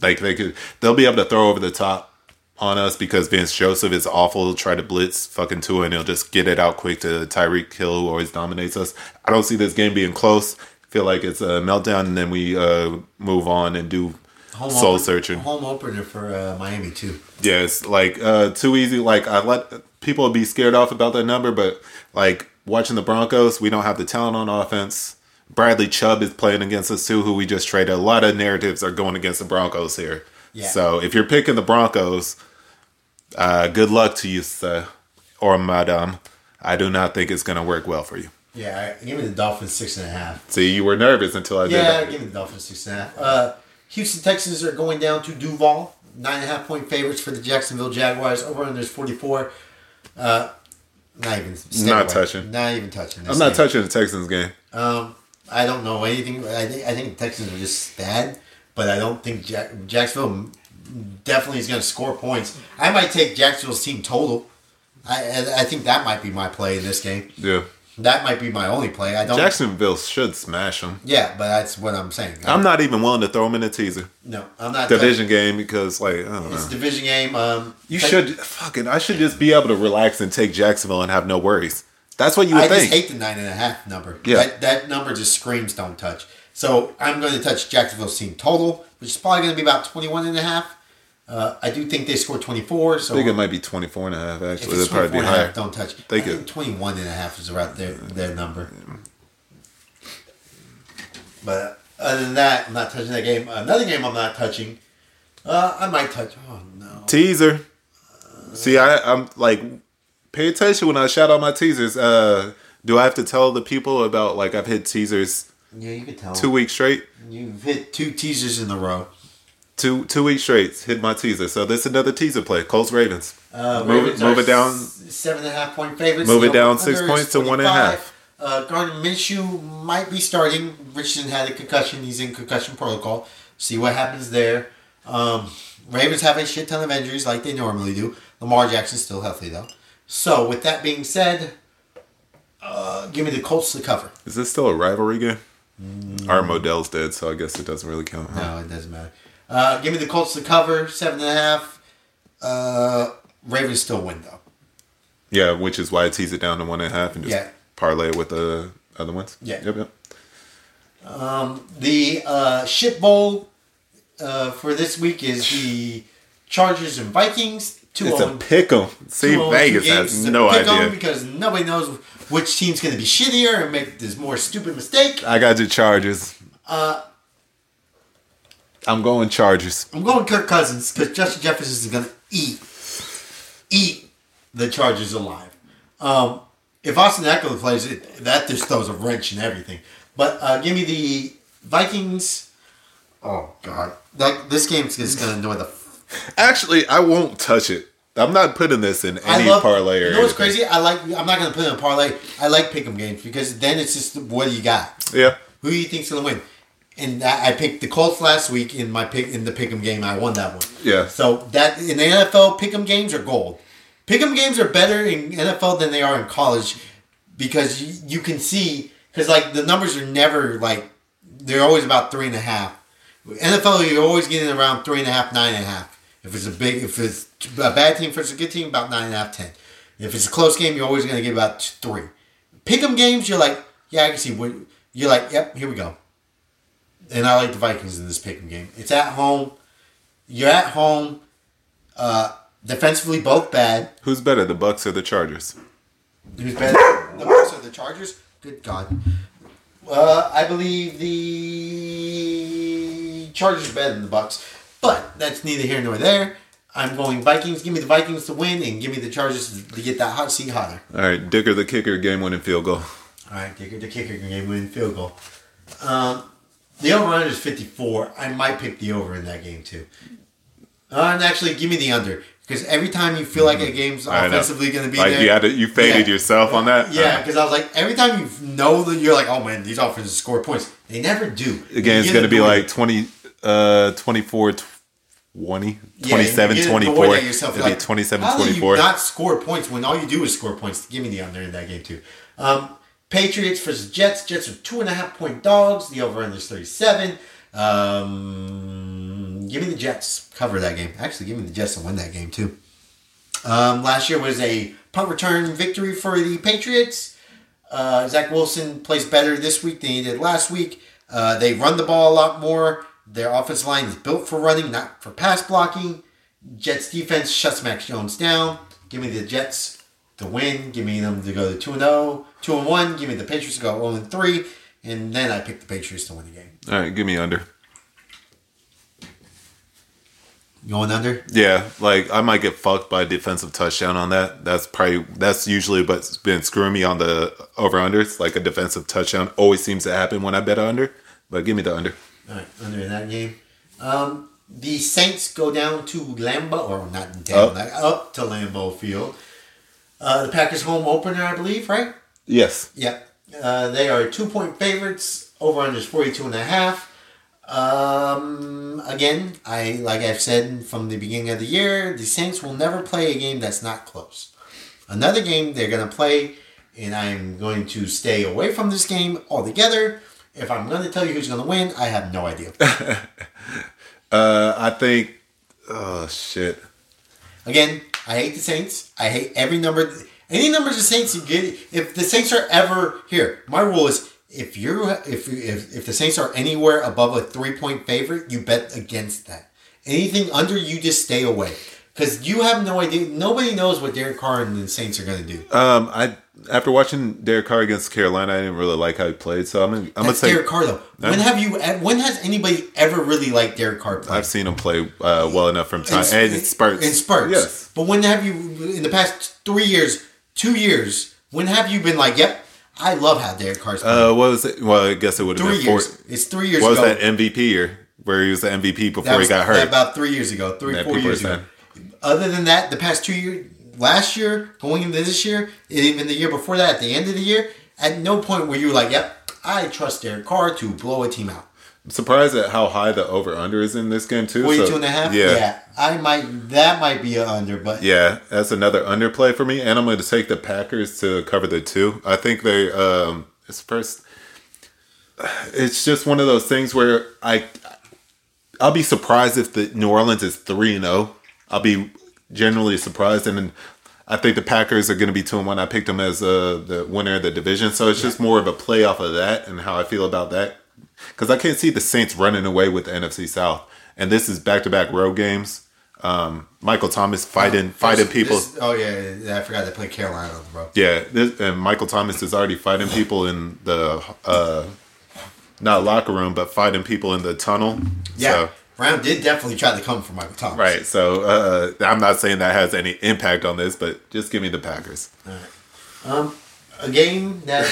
Like they could, they'll be able to throw over the top on us because Vance Joseph is awful. He'll try to blitz fucking Tua and he'll just get it out quick to Tyreek Hill, who always dominates us. I don't see this game being close. feel like it's a meltdown, and then we uh, move on and do Home soul open- searching. Home opener for uh, Miami too. Yeah, it's like uh, too easy. Like I let people be scared off about that number, but like watching the Broncos, we don't have the talent on offense. Bradley Chubb is playing against us too, who we just traded. A lot of narratives are going against the Broncos here. Yeah. So if you're picking the Broncos, uh, good luck to you, sir. or madam. I do not think it's going to work well for you. Yeah, give me the Dolphins six and a half. See, you were nervous until I did it. Yeah, give me the Dolphins six and a half. Uh, Houston Texans are going down to Duval. Nine and a half point favorites for the Jacksonville Jaguars. Over under is forty four. Uh, not even. Not away. touching. Not even touching. this I'm not game. touching the Texans game. Um, I don't know anything. I think I think the Texans are just bad, but I don't think Jack, Jacksonville definitely is going to score points. I might take Jacksonville's team total. I I I think that might be my play in this game. Yeah. That might be my only play. I don't. Jacksonville should smash them. Yeah, but that's what I'm saying. I'm not even willing to throw them in a teaser. No, I'm not. Division game because, like, I don't It's know. division game. Um, You Tex- should, fucking, I should just be able to relax and take Jacksonville and have no worries. That's what you would I think. just hate the nine and a half number. Yeah. That, that number just screams don't touch. So I'm going to touch Jacksonville's team total, which is probably going to be about 21 and a half. Uh, I do think they scored 24. So I think it might be 24 and a half, if actually. it's It'd probably be higher. half, don't touch. They I could- think 21 and a half is around their, their number. But other than that, I'm not touching that game. Another game I'm not touching. Uh, I might touch. Oh, no. Teaser. See, I, I'm like, pay attention when I shout out my teasers. Uh, do I have to tell the people about, like, I've hit teasers Yeah, you can tell. two weeks straight? You've hit two teasers in a row. Two two weeks straight, hit my teaser. So this is another teaser play. Colts Ravens. Uh, move Ravens it, move it down. Seven and a half point favorites. Move it down six points to one and a 45. half. Uh, Gardner Minshew might be starting. Richardson had a concussion. He's in concussion protocol. See what happens there. Um, Ravens have a shit ton of injuries like they normally do. Lamar Jackson's still healthy though. So with that being said, uh, give me the Colts to cover. Is this still a rivalry game? Art Modell's dead, so I guess it doesn't really count. huh? No, it doesn't matter. Uh, give me the Colts to cover seven and a half. Uh, Ravens still win though. Yeah, which is why I tease it down to one and a half and just Yeah. parlay it with the other ones. Yeah. Yep, yep. The uh, shit bowl uh, for this week is the Chargers and Vikings. Two It's a on pick 'em. See, Vegas has no idea. because nobody knows which team's going to be shittier and make this more stupid mistake. I got your Chargers. Uh, I'm going Chargers. I'm going Kirk Cousins because Justin Jefferson is going to eat, eat the Chargers alive. Um, if Austin Ekeler plays it, that just throws a wrench in everything. But uh, give me the Vikings. Oh God, that this game's just going to annoy the. Actually, I won't touch it. I'm not putting this in I any love, parlay or You know what's anything. crazy? I like. I'm not going to put it in a parlay. I like pick'em games because then it's just what do you got? Yeah. Who do you think's going to win? And I I picked the Colts last week in my pick in the pick'em game. I won that one. Yeah. So that in the NFL, pick'em games are gold. Pick'em games are better in NFL than they are in college because you, you can see because like the numbers are never like they're always about three and a half. NFL, you're always getting around three and a half, nine and a half. If it's a big, if it's a bad team, it's a good team, about nine and a half, ten. If it's a close game, you're always going to get about three. Pick'em games, you're like, yeah, I can see. What, you're like, yep, here we go. And I like the Vikings in this pick'em game. It's at home. You're at home. Uh, defensively, both bad. Who's better, the Bucks or the Chargers? Who's better? The Bucks or the Chargers? Good God. Uh, I believe the Chargers are better than the Bucks, but that's neither here nor there. I'm going Vikings. Give me the Vikings to win, and give me the Chargers to get that hot seat hotter. All right, Dicker the kicker, game winning field goal. All right, kicker, the kicker game win field goal. Um, the over under is 54. I might pick the over in that game too. Uh, and actually, give me the under because every time you feel like a game's I offensively going to be Like there, you had to, you faded Yeah. yourself on that. Yeah, because I was like, every time you know that you're like, oh man, these offenses score points. They never do. The game's going to be like 20, uh, 24, 20, Yeah, 27, you get 24. yourself. It'll You're be 27, how do you not score points when all you do is score points? Give me the under in that game too. Um, Patriots versus Jets. Jets are two and a half point dogs. The over under is 37. Um, give me the Jets. Cover that game. Actually, give me the Jets to win that game too. Um, last year was a punt return victory for the Patriots. Uh, Zach Wilson plays better this week than he did last week. Uh, they run the ball a lot more. Their offensive line is built for running, not for pass blocking. Jets defense shuts Mac Jones down. Give me the Jets to win. Give me them to go to 2 0, 2 and 1. Give me the Patriots to go 0 and 3. And then I pick the Patriots to win the game. All right, give me under. Going under? Yeah, like I might get fucked by a defensive touchdown on that. That's probably that's usually what's been screwing me on the over unders. Like a defensive touchdown always seems to happen when I bet under. But give me the under. All right, under that game. Um, the Saints go down to Lambeau, or not down, Up. up to Lambeau Field. Uh, the Packers home opener, I believe, right? Yes. Yeah. Uh, they are two point favorites. Over under is 42 and a half. Um, again, I like I've said from the beginning of the year, the Saints will never play a game that's not close. Another game they're going to play, and I'm going to stay away from this game altogether. If I'm going to tell you who's going to win, I have no idea. Uh, I think. Oh shit. Again, I hate the Saints. I hate every number. Any numbers of Saints you get. If the Saints are ever here, my rule is if you're if if if the Saints are anywhere above a three point favorite, you bet against that. Anything under, you just stay away because you have no idea. Nobody knows what Derek Carr and the Saints are going to do. Um, I after watching Derek Carr against Carolina, I didn't really like how he played. So I'm gonna, I'm gonna say Derek Carr though. When have you? When has anybody ever really liked Derek Carr play? I've seen him play uh, well enough from time and in spurts. In spurts. Yes. But when have you, in the past three years, two years, when have you been like, yep, I love how Derek Carr's playing? Uh, what was it? Well, I guess it would have been four. years. It's three years What was that MVP year where he was the MVP before was he got hurt? About three years ago, three, four years ago. Other than that, the past two years, last year, going into this year, even the year before that, at the end of the year, at no point were you like, yep, I trust Derek Carr to blow a team out. I'm surprised at how high the over under is in this game too. 42 so- and a half? Yeah. I might, that might be an under, but Yeah, that's another underplay for me, and I'm going to take the Packers to cover the two. I think they um it's first. It's just one of those things where I I'll be surprised if the New Orleans is three and zero. I'll be generally surprised, and I think the Packers are going to be two and one. I picked them as uh, the winner of the division, so it's just more of a play off of that and how I feel about that. Because I can't see the Saints running away with the NFC South, and this is back to back road games. Um, Michael Thomas fighting fighting This- people. this- oh, yeah, yeah, I forgot they played Carolina, bro. Yeah, this, and Michael Thomas is already fighting people in the uh, not locker room, but fighting people in the tunnel. Yeah. So, Brown did definitely try to come for Michael Thomas. right. So uh, I'm not saying that has any impact on this, but just give me the Packers. All right. Um, a game that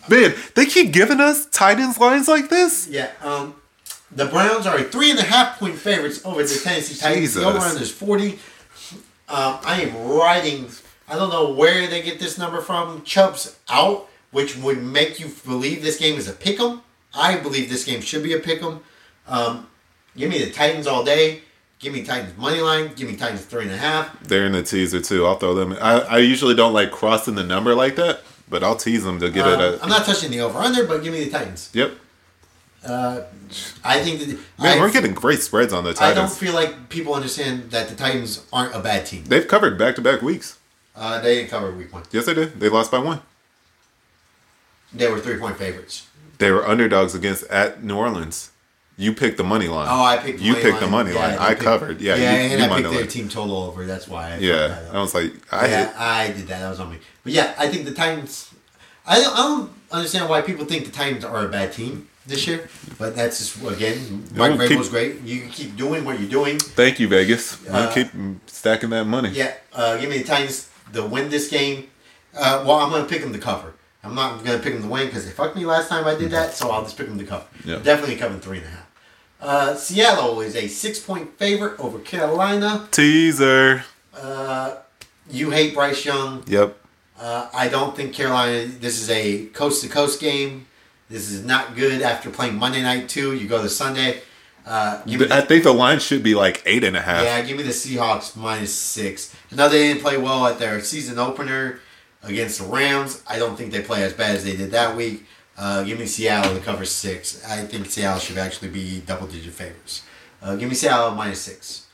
Man, they keep giving us Titans lines like this. Yeah, um, the Browns are a three and a half point favorites over the Tennessee Titans. The Jesus. over under is forty. Um, I am riding. I don't know where they get this number from. Chubb's out, which would make you believe this game is a pick 'em. I believe this game should be a pick 'em. Um, give me the Titans all day. Give me Titans money line. Give me Titans three and a half. They're in the teaser too. I'll throw them. I, I usually don't like crossing the number like that, but I'll tease them to give it Um, a. I'm not touching the over under, but give me the Titans. Yep. I think that Man, I, we're getting great spreads on the Titans. I don't feel like people understand that the Titans aren't a bad team. They've covered back to back weeks. Uh, they didn't cover week one. Yes, they did. They lost by one. They were three point favorites. They were underdogs against at New Orleans. You picked the money line. Oh, I picked. the You money picked the line. money Yeah, line. I picked- covered. Yeah, yeah, you, and you I picked their line. team total over. That's why. I Yeah. I was like, I yeah, hit. I did that. That was on me. But yeah, I think the Titans. I don't, I don't understand why people think the Titans are a bad team this year. But that's just again, Mike Vrabel's great. You keep doing what you're doing. Thank you, Vegas. I'm Uh, gonna keep stacking that money. Yeah, uh, give me the Titans to win this game. Uh, well, I'm going to pick them to cover. I'm not going to pick them to win because they fucked me last time I did that, so I'll just pick them to cover. Yeah. Definitely covering three and a half. Uh, Seattle is a six point favorite over Carolina. Teaser. Uh, you hate Bryce Young. Yep. Uh, I don't think Carolina. This is a coast to coast game. This is not good after playing Monday night too. You go to Sunday. Uh, give me I think the line should be like eight and a half. yeah, give me the Seahawks minus six. I know they didn't play well at their season opener against the Rams. I don't think they play as bad as they did that week. Uh, give me Seattle to cover six. I think Seattle should actually be double digit favorites. Uh, give me Seattle minus six.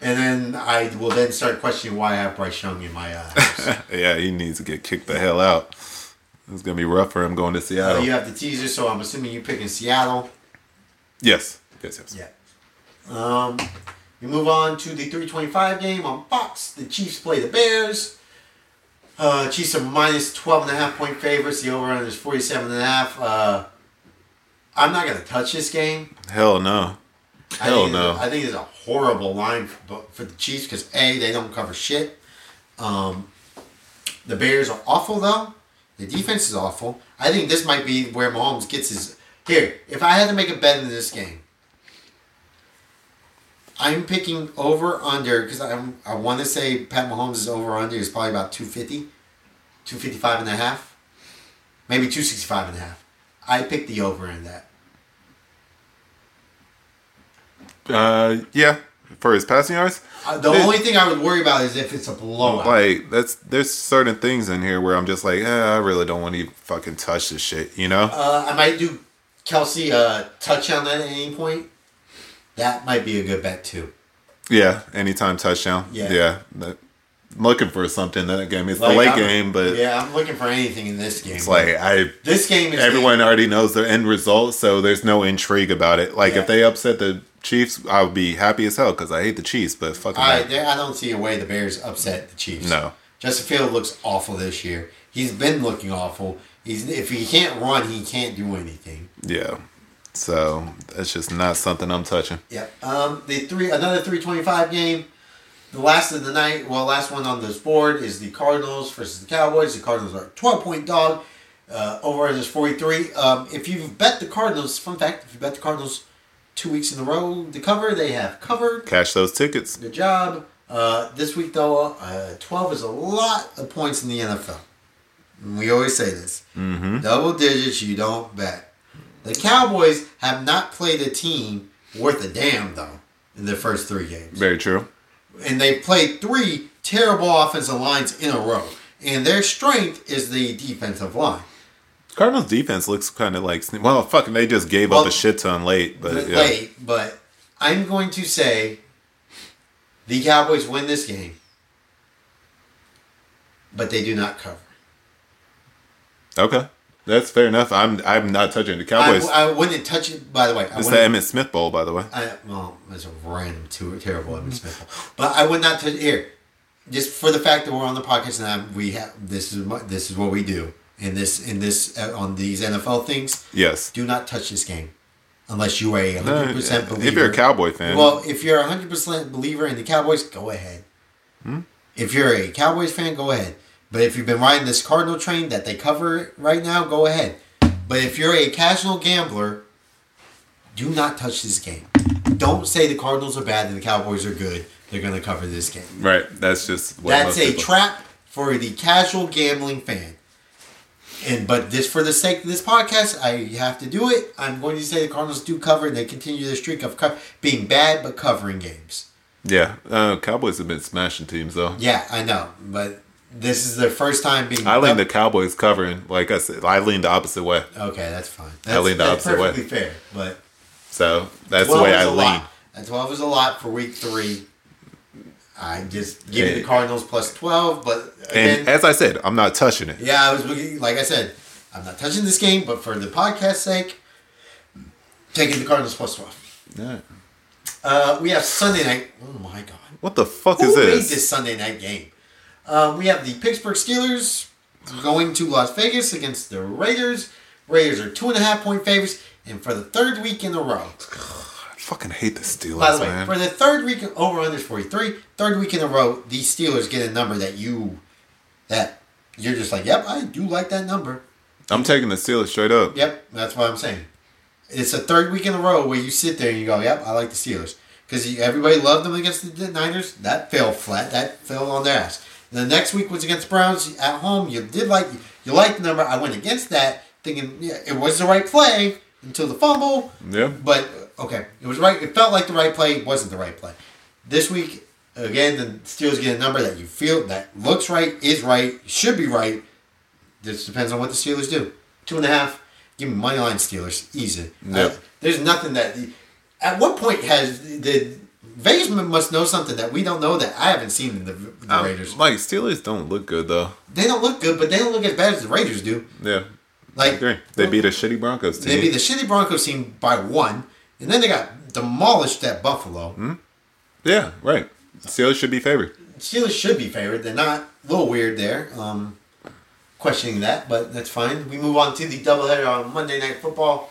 And then I will then start questioning why I have Bryce Young in my uh, yeah, he needs to get kicked the hell out. It's gonna be rough for him going to Uh, Seattle. you have the teaser, so I'm assuming you're picking Seattle. Yes. Yes. Yes. Yeah. Um, we move on to the 325 game on Fox. The Chiefs play the Bears. Uh, Chiefs are minus 12 and a half point favorites. The over under is 47 and a half. Uh, I'm not going to touch this game. Hell no. Hell think no. a- I think it's a horrible line for, for the Chiefs because a they don't cover shit. Um, the Bears are awful though. The defense is awful. I think this might be where Mahomes gets his. Here, if I had to make a bet in this game, I'm picking over under because I I want to say Pat Mahomes' is over under is probably about 250, 255 and a half, maybe 265 and a half. I picked the over in that. Uh, yeah, for his passing yards. Uh, the Dude. only thing I would worry about is if it's a blowout. Like that's there's certain things in here where I'm just like, eh, I really don't want to even fucking touch this shit, you know? Uh, I might do Kelce a touchdown at any point. That might be a good bet too. Yeah, anytime touchdown. Yeah. Yeah, that, I'm looking for something in that game. It's Like, the late I'm- game, but yeah, I'm looking for anything in this game. it's like I this game is everyone already knows the end result, so there's no intrigue about it. Like Yeah. if they upset the Chiefs, I would be happy as hell because I hate the Chiefs, but fucking I. I don't see a way the Bears upset the Chiefs. No. Justin Field looks awful this year. He's been looking awful. He's if he can't run, he can't do anything. yeah. So that's just not something I'm touching. Yep. Um, the three another three twenty five game. The last of the night, well, last one on this board is the Cardinals versus the Cowboys. The Cardinals are twelve point dog. Uh, over is forty three. Um, if you've bet the Cardinals, fun fact: if you bet the Cardinals two weeks in a row to cover, they have covered. Cash those tickets. Good job. Uh, this week, though, uh, 12 is a lot of points in the NFL. We always say this Mm-hmm. double digits, you don't bet. The Cowboys have not played a team worth a damn, though, in their first three games. Very true. And they played three terrible offensive lines in a row. And their strength is the defensive line. Cardinals defense looks kind of like well, fucking they just gave Well, up a shit ton late, but yeah. Late, but I'm going to say the Cowboys win this game, but they do not cover. Okay, that's fair enough. I'm I'm not touching the Cowboys. I, I wouldn't touch it. By the way, I it's the. Emmitt Smith Bowl, by the way. I, well, it's a random, too, terrible Emmitt Smith. Bowl. But I would not touch it. here, just for the fact that we're on the podcast now. We have this is what this is what we do in this in this uh, on these NFL things. Yes. Do not touch this game unless you are a hundred percent believer. if you're a Cowboy fan, Well, if you're a hundred percent believer in the Cowboys, go ahead. Hmm? If you're a Cowboys fan, go ahead. But if you've been riding this Cardinal train that they cover right now, go ahead. But if you're a casual gambler, do not touch this game. Don't say the Cardinals are bad and the Cowboys are good. They're going to cover this game. right? That's just what That's a people- trap for the casual gambling fan. And but this for the sake of this podcast, I have to do it. I'm going to say the Cardinals do cover and they continue their streak of co- being bad but covering games. Yeah, uh, Cowboys have been smashing teams though. Yeah, I know, but this is their first time being. I lean the Cowboys covering. Like I said, I lean the opposite way. Okay, that's fine. I That's, lean the opposite way. perfectly fair, but So that's the 12 way I lean. And twelve is a lot for week three. I just give me the Cardinals plus twelve, but again, And as I said, I'm not touching it. Yeah, I was. Like I said, I'm not touching this game, but for the podcast sake, taking the Cardinals plus twelve. Yeah. Uh, we have Sunday night. Oh my god, What the fuck who is made this? this Sunday night game? Um, we have the Pittsburgh Steelers going to Las Vegas against the Raiders. Raiders are two and a half point favorites, and for the third week in a row. I fucking hate the Steelers, By the way, man. for the third week over under 43, third week in a row, the Steelers get a number that you that you're just like, yep, I do like that number. I'm taking the Steelers straight up. Yep, that's what I'm saying. It's a third week in a row where you sit there and you go, "Yep, I like the Steelers," because everybody loved them against the Niners. That fell flat. That fell on their ass. The next week was against Browns at home. You did like you liked the number. I went against that, thinking yeah, it was the right play until the fumble. Yeah. But okay, it was right. It felt like the right play. It wasn't the right play. This week again, the Steelers get a number that you feel that looks right, is right, should be right. This depends on what the Steelers do. Two and a half. Give me money line Steelers. Easy. Yep. Uh, there's nothing that. At what point has the Vegas must know something that we don't know that I haven't seen in the, the Um, Raiders? like Steelers don't look good though. They don't look good, but they don't look as bad as the Raiders do. Yeah. Like. They beat a shitty Broncos team. They beat the shitty Broncos team by one, and then they got demolished at Buffalo. Hmm? yeah, right. Steelers should be favored. Steelers should be favored. They're not. A little weird there. Um, questioning that, but that's fine. We move on to the doubleheader on Monday Night Football.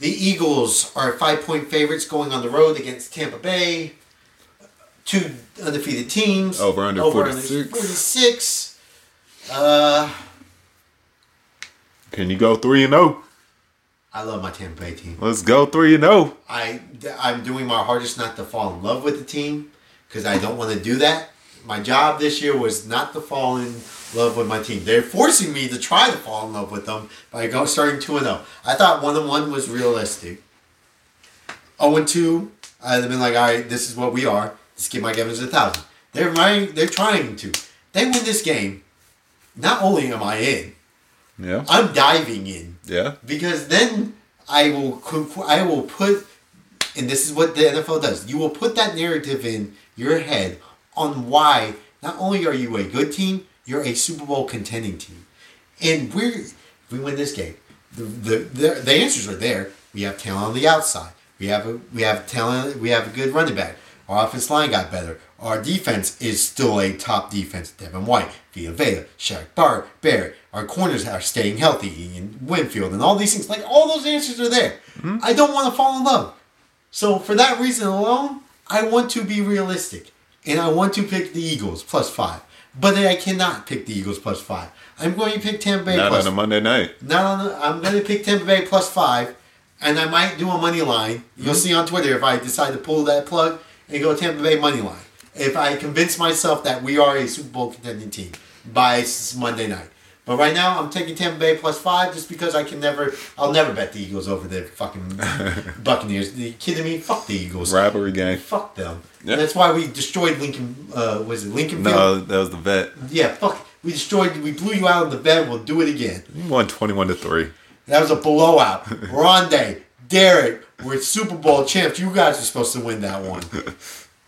The Eagles are five point favorites going on the road against Tampa Bay. Two undefeated teams. Over under 46. 46. Uh, Can you go three and zero? I love my Tampa Bay team. Let's go three and oh. zero. I, I'm doing my hardest not to fall in love with the team because I don't want to do that. My job this year was not to fall in love with my team. They're forcing me to try to fall in love with them by go starting 2 0. I thought 1 1 was realistic. 0 2, I'd have been like, all right, this is what we are. Let's give Mike Evans a thousand. They're trying, they're trying to. They win this game. Not only am I in, Yeah. I'm diving in Yeah. because then I will I will put and this is what the NFL does. You will put that narrative in your head on why not only are you a good team, you're a Super Bowl contending team. And we're if we win this game. The, the, the, the answers are there. We have talent on the outside. We have a we have talent we have a good running back. Our offense line got better. Our defense is still a top defense. Devin White, Vita Vea, Shaq Bar, Barrett. Our corners are staying healthy. And Winfield and all these things. Like all those answers are there. Hmm? I don't want to fall in love. So for that reason alone, I want to be realistic. And I want to pick the Eagles plus five. But I cannot pick the Eagles plus five. I'm going to pick Tampa Bay Not plus on a Monday night. not on the, I'm going to pick Tampa Bay plus five, and I might do a money line. You'll mm-hmm. see on Twitter if I decide to pull that plug and go Tampa Bay money line. If I convince myself that we are a Super Bowl contending team by Monday night. But right now, I'm taking Tampa Bay plus five just because I can never, I'll never bet the Eagles over the fucking Buccaneers. Are you kidding me? Fuck the Eagles. Rivalry game. Fuck them. Yeah. That's why we destroyed Lincoln. Uh, was it Lincoln Field? No, that was the vet. Yeah, fuck. We destroyed. We blew you out in the bed. We'll do it again. You won twenty-one to three. That was a blowout. Rondé, Derrick, we're Super Bowl champs. You guys are supposed to win that one.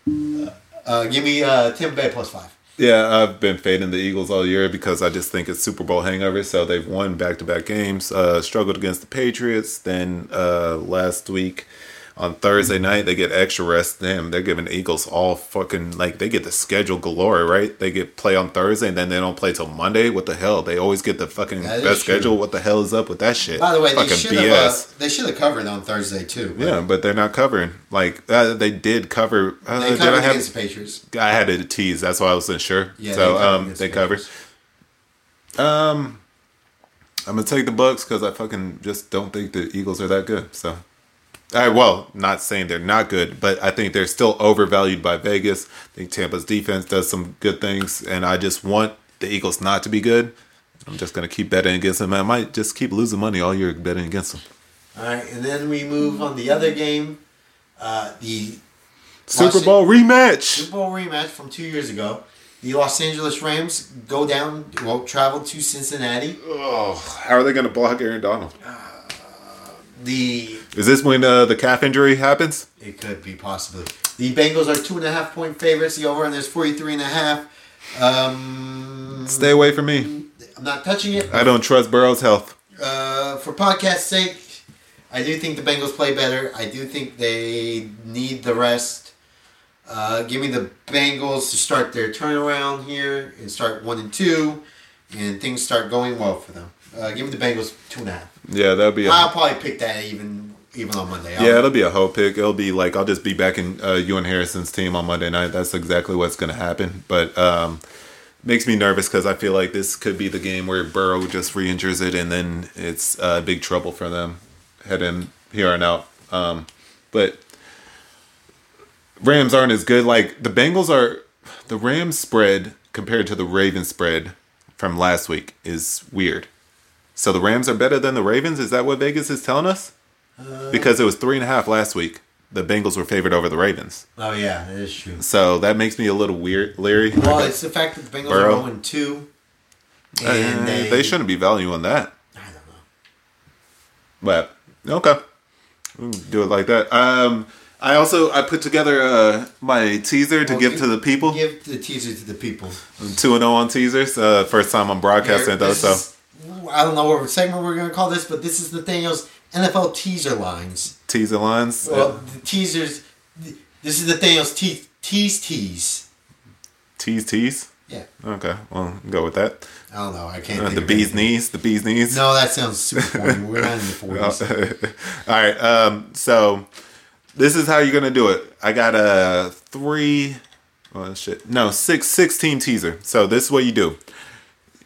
Uh, uh, give me uh, Tampa Bay plus five. Yeah, I've been fading the Eagles all year because I just think it's Super Bowl hangover. So they've won back to back games, uh, struggled against the Patriots. Then uh, last week on Thursday night, they get extra rest. Damn, they're giving the Eagles all fucking like they get the schedule galore, right? They get play on Thursday and then they don't play till Monday. What the hell? They always get the fucking best true. schedule. What the hell is up with that shit? By the way, they fucking should have uh, they should have covered on Thursday too. but yeah, but they're not covering. Like uh, they did cover. Uh, they did covered I have? against the Patriots. I had it tease. That's why I wasn't sure. Yeah, so they um, they covered. Um, I'm gonna take the Bucks because I fucking just don't think the Eagles are that good. So, I well, not saying they're not good, but I think they're still overvalued by Vegas. I think Tampa's defense does some good things, and I just want the Eagles not to be good. I'm just gonna keep betting against them. I might just keep losing money all year betting against them. All right, and then we move on the other game, uh, the Super Los- Bowl rematch. Super Bowl rematch from two years ago. The Los Angeles Rams go down, well, travel to Cincinnati. Oh, how are they gonna block Aaron Donald? The Is this when uh, the calf injury happens? It could be possibly. The Bengals are two and a half point favorites. The over and there's 43 and a half. Um, Stay away from me. I'm not touching it. I don't trust Burrow's health. Uh, for podcast sake, I do think the Bengals play better. I do think they need the rest. Uh, give me the Bengals to start their turnaround here and start one and two, and things start going well for them. Uh, give me the Bengals two and a half. Yeah, that'll be. A, I'll probably pick that even even on Monday. I'll- yeah, it'll be a whole pick. It'll be like I'll just be back in uh, you and Harrison's team on Monday night. That's exactly what's going to happen. But um, makes me nervous because I feel like this could be the game where Burrow just re-injures it, and then it's uh, big trouble for them heading here and out. Um, but Rams aren't as good. Like the Bengals are, the Rams spread compared to the Ravens spread from last week is weird. So the Rams are better than the Ravens. Is that what Vegas is telling us? because it was three and a half last week. The Bengals were favored over the Ravens, Oh yeah, that is true. so that makes me a little weird, leery. Well, it's the fact that the Bengals Burrow. are going two, Uh, and they, they, shouldn't be valuing that, I don't know. but okay, We'll do it like that. Um, I also I put together uh, my teaser to Well, give to the people. Give the teaser to the people. Two and zero on teasers. Uh, first time I'm broadcasting though, so I don't know what segment we're going to call this, but this is Nathaniel's NFL teaser lines. teaser lines. Well, the teasers. This is Nathaniel's te- tease tease. tease tease. Yeah. Okay, well, go with that. I don't know. I can't. Uh, think the bee's anything. knees. The bee's knees. No, that sounds super boring. We're not in the forties. All right. Um, so this is how you're gonna do it. I got a three. Oh shit. No, six, 16 teaser. So this is what you do.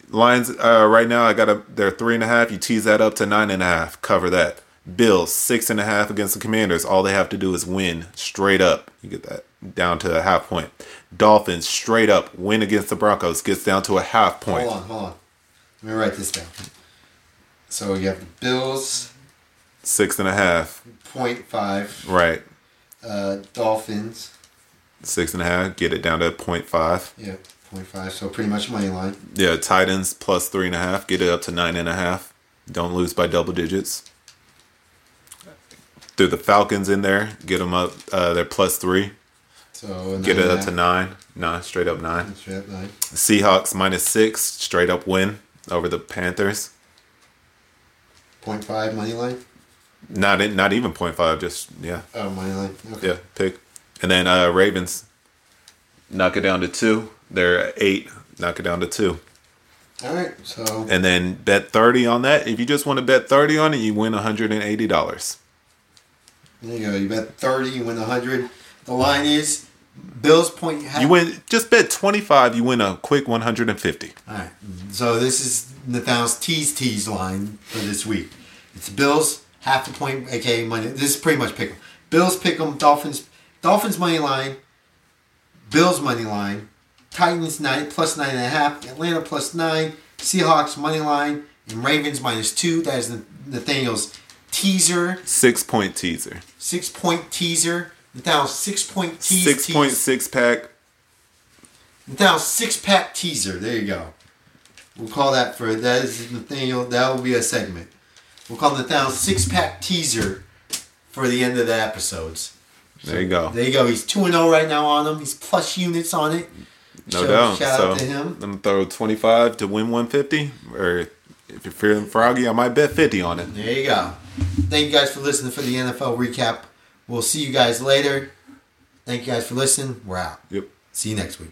Lines uh, right now. I got a. They're three and a half. You tease that up to nine and a half. Cover that. Bills six and a half against the Commanders. All they have to do is win straight up. You get that down to a half point. Dolphins straight up win against the Broncos gets down to a half point. Hold on, hold on. Let me write this down. So you have the Bills six and a half point five. Right. uh, Dolphins Six and a half. Get it down to point five. yeah point five. So pretty much money line. Yeah, Titans plus three and a half. Get it up to nine and a half. Don't lose by double digits. Through the Falcons in there, get them up. Uh, they're plus three. So Get it up to nine. Nine, straight up nine. Straight up nine. Seahawks minus six, straight up win over the Panthers. Point five money line. Not in, not even point five. Just yeah, Oh, money line. Okay. yeah, pick. And then uh, Ravens knock it down to two. They're eight. Knock it down to two. All right. So And then bet thirty on that. If you just want to bet thirty on it, you win one hundred and eighty dollars. there you go. You bet thirty, you win hundred. The line is Bills point. Half. You win. Just bet twenty five. You win a quick one hundred and fifty. All right. So this is Nathan's tease tease line for this week. It's Bills half a point, aka money. This is pretty much pick 'em. Bills pick 'em. Dolphins Dolphins money line. Bills money line. Titans nine plus nine and a half. Atlanta plus nine. Seahawks money line and Ravens minus two. That is Nathaniel's teaser Six point teaser. six point teaser. Nathaniel's six point tease. Six point six pack. Nathaniel's six pack teaser. There you go. We'll call that for that is Nathaniel. That will be a segment. We'll call Nathaniel's six pack teaser for the end of the episodes. There you go. There you go. He's two and zero right now on them. He's plus units on it. No So, doubt. Shout so out to him. I'm gonna throw twenty five to win one fifty. Or if you're feeling froggy, I might bet fifty on it. There you go. Thank you guys for listening for the NFL recap. We'll see you guys later. Thank you guys for listening. We're out. Yep. See you next week.